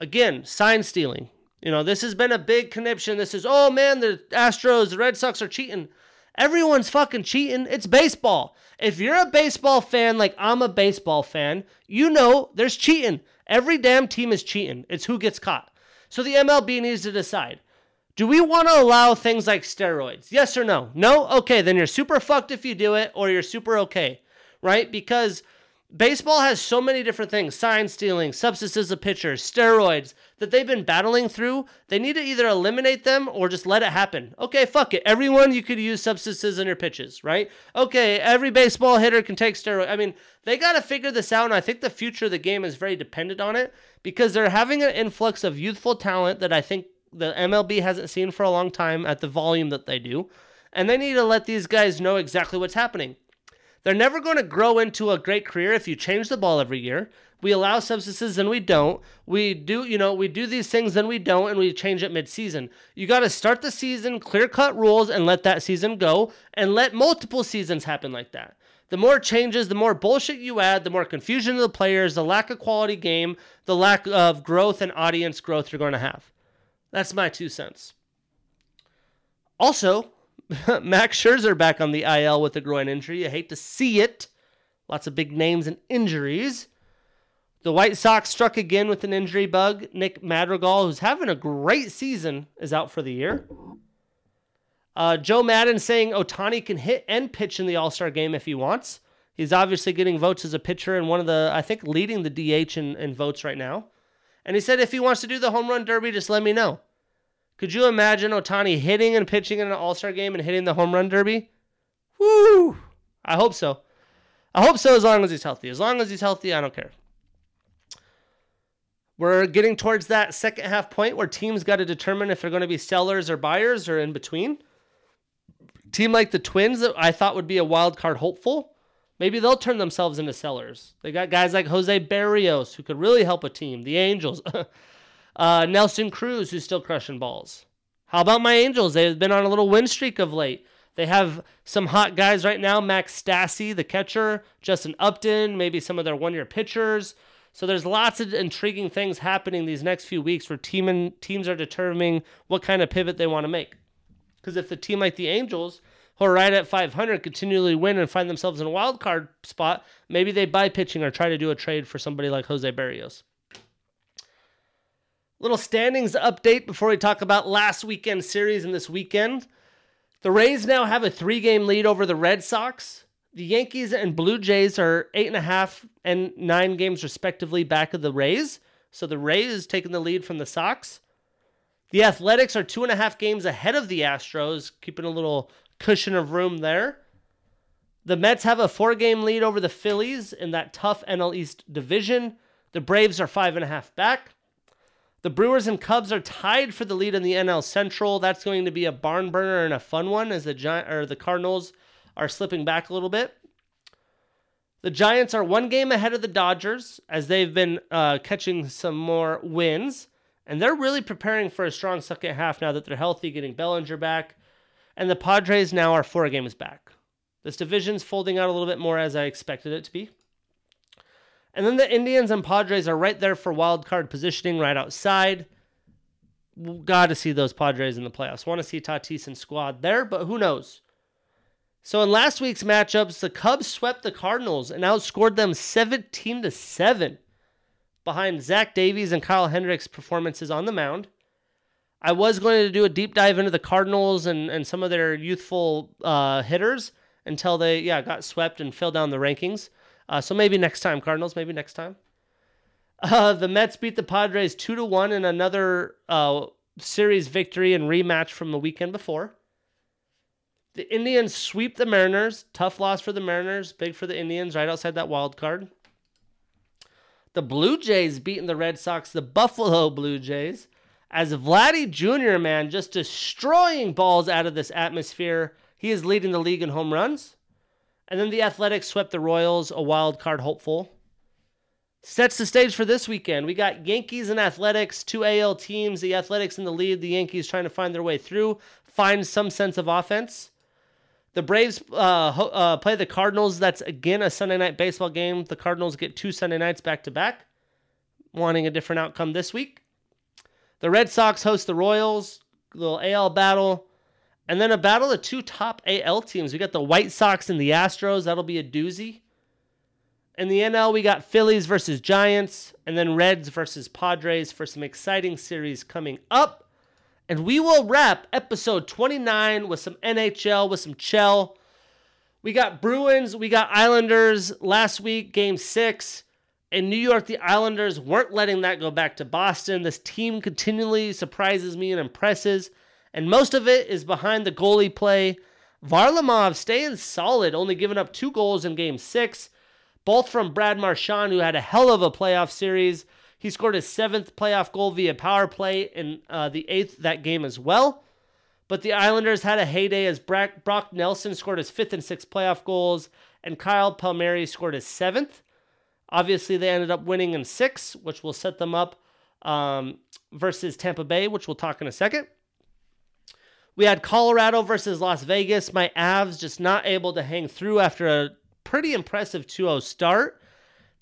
Again, sign stealing. You know, this has been a big conniption. This is, oh man, the Astros, the Red Sox are cheating. Everyone's fucking cheating. It's baseball. If you're a baseball fan like I'm a baseball fan, you know there's cheating. Every damn team is cheating. It's who gets caught. So the MLB needs to decide. Do we want to allow things like steroids? Yes or no? No? Okay, then you're super fucked if you do it, or you're super okay, right? Because baseball has so many different things sign stealing, substances of pitchers, steroids that they've been battling through. They need to either eliminate them or just let it happen. Okay, fuck it. Everyone, you could use substances in your pitches, right? Okay, every baseball hitter can take steroids. I mean, they got to figure this out, and I think the future of the game is very dependent on it because they're having an influx of youthful talent that I think the MLB hasn't seen for a long time at the volume that they do. And they need to let these guys know exactly what's happening. They're never going to grow into a great career if you change the ball every year. We allow substances and we don't. We do, you know, we do these things and we don't, and we change it mid-season. You got to start the season, clear-cut rules, and let that season go, and let multiple seasons happen like that. The more changes, the more bullshit you add, the more confusion of the players, the lack of quality game, the lack of growth and audience growth you're going to have. That's my two cents. Also, Max Scherzer back on the IL with a groin injury. You hate to see it. Lots of big names and injuries. The White Sox struck again with an injury bug. Nick Madrigal, who's having a great season, is out for the year. Uh, Joe Maddon saying Ohtani can hit and pitch in the All Star game if he wants. He's obviously getting votes as a pitcher and one of the, I think, leading the DH in, in votes right now. And he said if he wants to do the home run derby, just let me know. Could you imagine Ohtani hitting and pitching in an All Star game and hitting the home run derby? Woo! I hope so. I hope so as long as he's healthy. As long as he's healthy, I don't care. We're getting towards that second half point where teams got to determine if they're going to be sellers or buyers or in between. Team like the Twins that I thought would be a wild card hopeful, maybe they'll turn themselves into sellers. They got guys like Jose Berrios who could really help a team. The Angels, uh, Nelson Cruz who's still crushing balls. How about my Angels? They've been on a little win streak of late. They have some hot guys right now Max Stassi, the catcher, Justin Upton, maybe some of their one year pitchers. So there's lots of intriguing things happening these next few weeks where team and, teams are determining what kind of pivot they want to make. Because if the team like the Angels, who are right at 500, continually win and find themselves in a wild card spot, maybe they buy pitching or try to do a trade for somebody like Jose Berrios. Little standings update before we talk about last weekend series and this weekend. The Rays now have a three game lead over the Red Sox. The Yankees and Blue Jays are eight and a half and nine games respectively back of the Rays. So the Rays taking the lead from the Sox. The Athletics are two and a half games ahead of the Astros, keeping a little cushion of room there. The Mets have a four game lead over the Phillies in that tough NL East division. The Braves are five and a half back. The Brewers and Cubs are tied for the lead in the NL Central. That's going to be a barn burner and a fun one as the Gi- or the Cardinals are slipping back a little bit. The Giants are one game ahead of the Dodgers as they've been uh, catching some more wins. And they're really preparing for a strong second half now that they're healthy, getting Bellinger back. And the Padres now are four games back. This division's folding out a little bit more as I expected it to be. And then the Indians and Padres are right there for wild card positioning right outside. Got to see those Padres in the playoffs. Want to see Tatis and squad there, but who knows? So in last week's matchups, the Cubs swept the Cardinals and outscored them 17 to 7 behind Zach Davies and Kyle Hendricks' performances on the mound. I was going to do a deep dive into the Cardinals and, and some of their youthful uh, hitters until they yeah got swept and fell down the rankings. Uh, so maybe next time, Cardinals. Maybe next time. Uh, the Mets beat the Padres two to one in another uh, series victory and rematch from the weekend before. The Indians sweep the Mariners. Tough loss for the Mariners. Big for the Indians, right outside that wild card. The Blue Jays beating the Red Sox, the Buffalo Blue Jays, as Vladdy Jr., man, just destroying balls out of this atmosphere. He is leading the league in home runs. And then the Athletics swept the Royals, a wild card hopeful. Sets the stage for this weekend. We got Yankees and Athletics, two AL teams. The Athletics in the lead, the Yankees trying to find their way through, find some sense of offense. The Braves uh, ho- uh, play the Cardinals. That's again a Sunday night baseball game. The Cardinals get two Sunday nights back to back, wanting a different outcome this week. The Red Sox host the Royals, little AL battle, and then a battle of two top AL teams. We got the White Sox and the Astros. That'll be a doozy. In the NL, we got Phillies versus Giants, and then Reds versus Padres for some exciting series coming up. And we will wrap episode 29 with some NHL, with some Chell. We got Bruins, we got Islanders last week, game six. In New York, the Islanders weren't letting that go back to Boston. This team continually surprises me and impresses. And most of it is behind the goalie play. Varlamov staying solid, only giving up two goals in game six, both from Brad Marchand, who had a hell of a playoff series. He scored his seventh playoff goal via power play in uh, the eighth that game as well. But the Islanders had a heyday as Brock Nelson scored his fifth and sixth playoff goals, and Kyle Palmieri scored his seventh. Obviously, they ended up winning in six, which will set them up um, versus Tampa Bay, which we'll talk in a second. We had Colorado versus Las Vegas. My Avs just not able to hang through after a pretty impressive 2 0 start.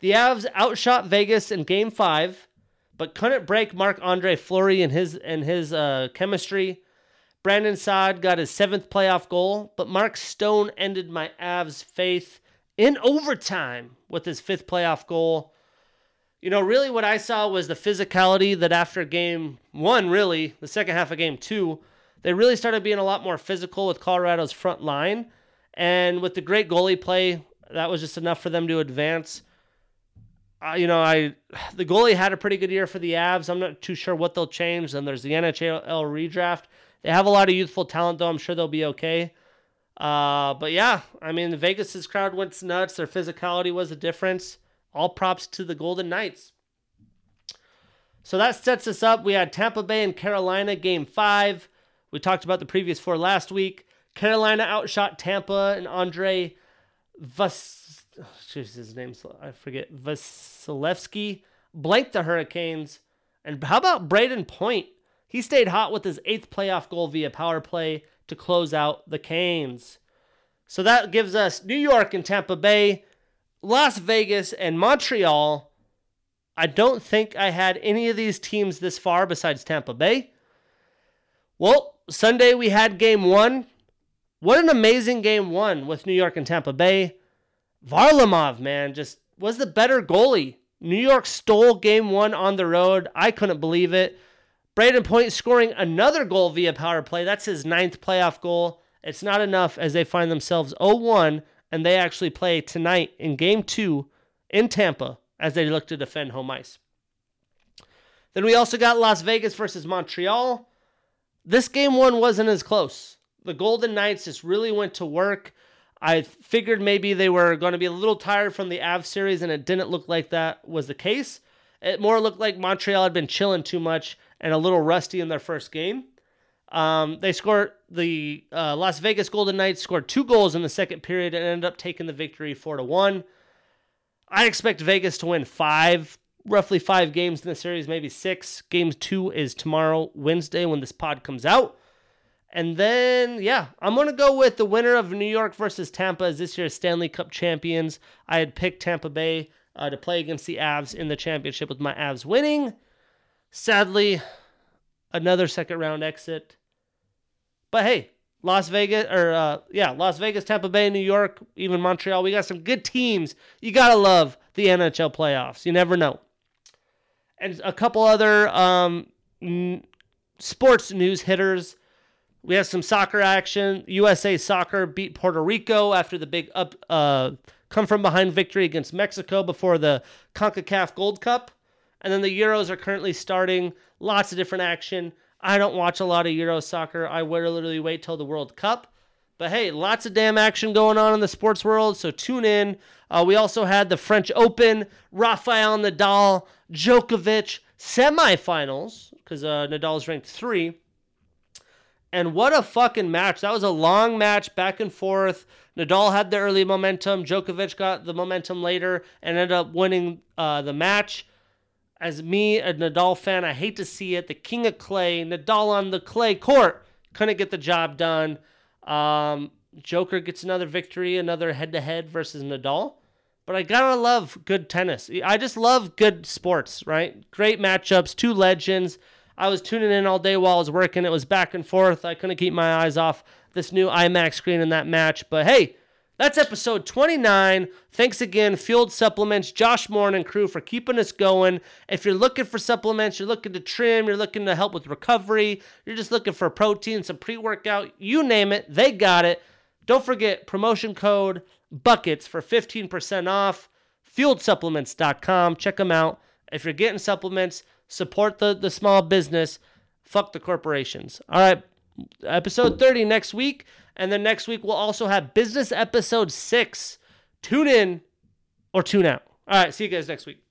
The Avs outshot Vegas in Game Five, but couldn't break Marc Andre Fleury and his and his uh, chemistry. Brandon Saad got his seventh playoff goal, but Mark Stone ended my Avs' faith in overtime with his fifth playoff goal. You know, really what I saw was the physicality that after game one, really, the second half of game two, they really started being a lot more physical with Colorado's front line. And with the great goalie play, that was just enough for them to advance uh, you know, I the goalie had a pretty good year for the Avs. I'm not too sure what they'll change. Then there's the NHL redraft. They have a lot of youthful talent, though. I'm sure they'll be okay. Uh, but yeah, I mean, the Vegas's crowd went nuts. Their physicality was a difference. All props to the Golden Knights. So that sets us up. We had Tampa Bay and Carolina game five. We talked about the previous four last week. Carolina outshot Tampa and Andre Vas his name I forget Vasilevskiy blanked the Hurricanes. And how about Brayden Point? He stayed hot with his eighth playoff goal via power play to close out the Canes. So that gives us New York and Tampa Bay, Las Vegas and Montreal. I don't think I had any of these teams this far besides Tampa Bay. Well, Sunday we had game one. What an amazing game one with New York and Tampa Bay. Varlamov, man, just was the better goalie. New York stole game one on the road. I couldn't believe it. Brayden Point scoring another goal via power play. That's his ninth playoff goal. It's not enough as they find themselves 0 1, and they actually play tonight in game two in Tampa as they look to defend home ice. Then we also got Las Vegas versus Montreal. This game one wasn't as close. The Golden Knights just really went to work. I figured maybe they were going to be a little tired from the Av series, and it didn't look like that was the case. It more looked like Montreal had been chilling too much and a little rusty in their first game. Um, they scored the uh, Las Vegas Golden Knights scored two goals in the second period and ended up taking the victory four to one. I expect Vegas to win five, roughly five games in the series, maybe six. Game two is tomorrow, Wednesday, when this pod comes out. And then, yeah, I'm going to go with the winner of New York versus Tampa as this year's Stanley Cup champions. I had picked Tampa Bay uh, to play against the Avs in the championship with my Avs winning. Sadly, another second round exit. But hey, Las Vegas, or uh, yeah, Las Vegas, Tampa Bay, New York, even Montreal. We got some good teams. You got to love the NHL playoffs. You never know. And a couple other um, sports news hitters. We have some soccer action. USA Soccer beat Puerto Rico after the big up uh, come from behind victory against Mexico before the CONCACAF Gold Cup. And then the Euros are currently starting. Lots of different action. I don't watch a lot of Euro soccer. I literally wait till the World Cup. But hey, lots of damn action going on in the sports world, so tune in. Uh, we also had the French Open, Rafael Nadal, Djokovic semifinals, because uh, Nadal's ranked three. And what a fucking match. That was a long match, back and forth. Nadal had the early momentum. Djokovic got the momentum later and ended up winning uh, the match. As me, a Nadal fan, I hate to see it. The king of clay, Nadal on the clay court, couldn't get the job done. Um, Joker gets another victory, another head to head versus Nadal. But I gotta love good tennis. I just love good sports, right? Great matchups, two legends. I was tuning in all day while I was working. It was back and forth. I couldn't keep my eyes off this new IMAX screen in that match. But hey, that's episode 29. Thanks again, Fueled Supplements, Josh Moore and crew for keeping us going. If you're looking for supplements, you're looking to trim, you're looking to help with recovery, you're just looking for protein, some pre workout, you name it, they got it. Don't forget promotion code BUCKETS for 15% off. FueledSupplements.com. Check them out. If you're getting supplements, support the, the small business, fuck the corporations. All right, episode 30 next week. And then next week, we'll also have business episode six. Tune in or tune out. All right, see you guys next week.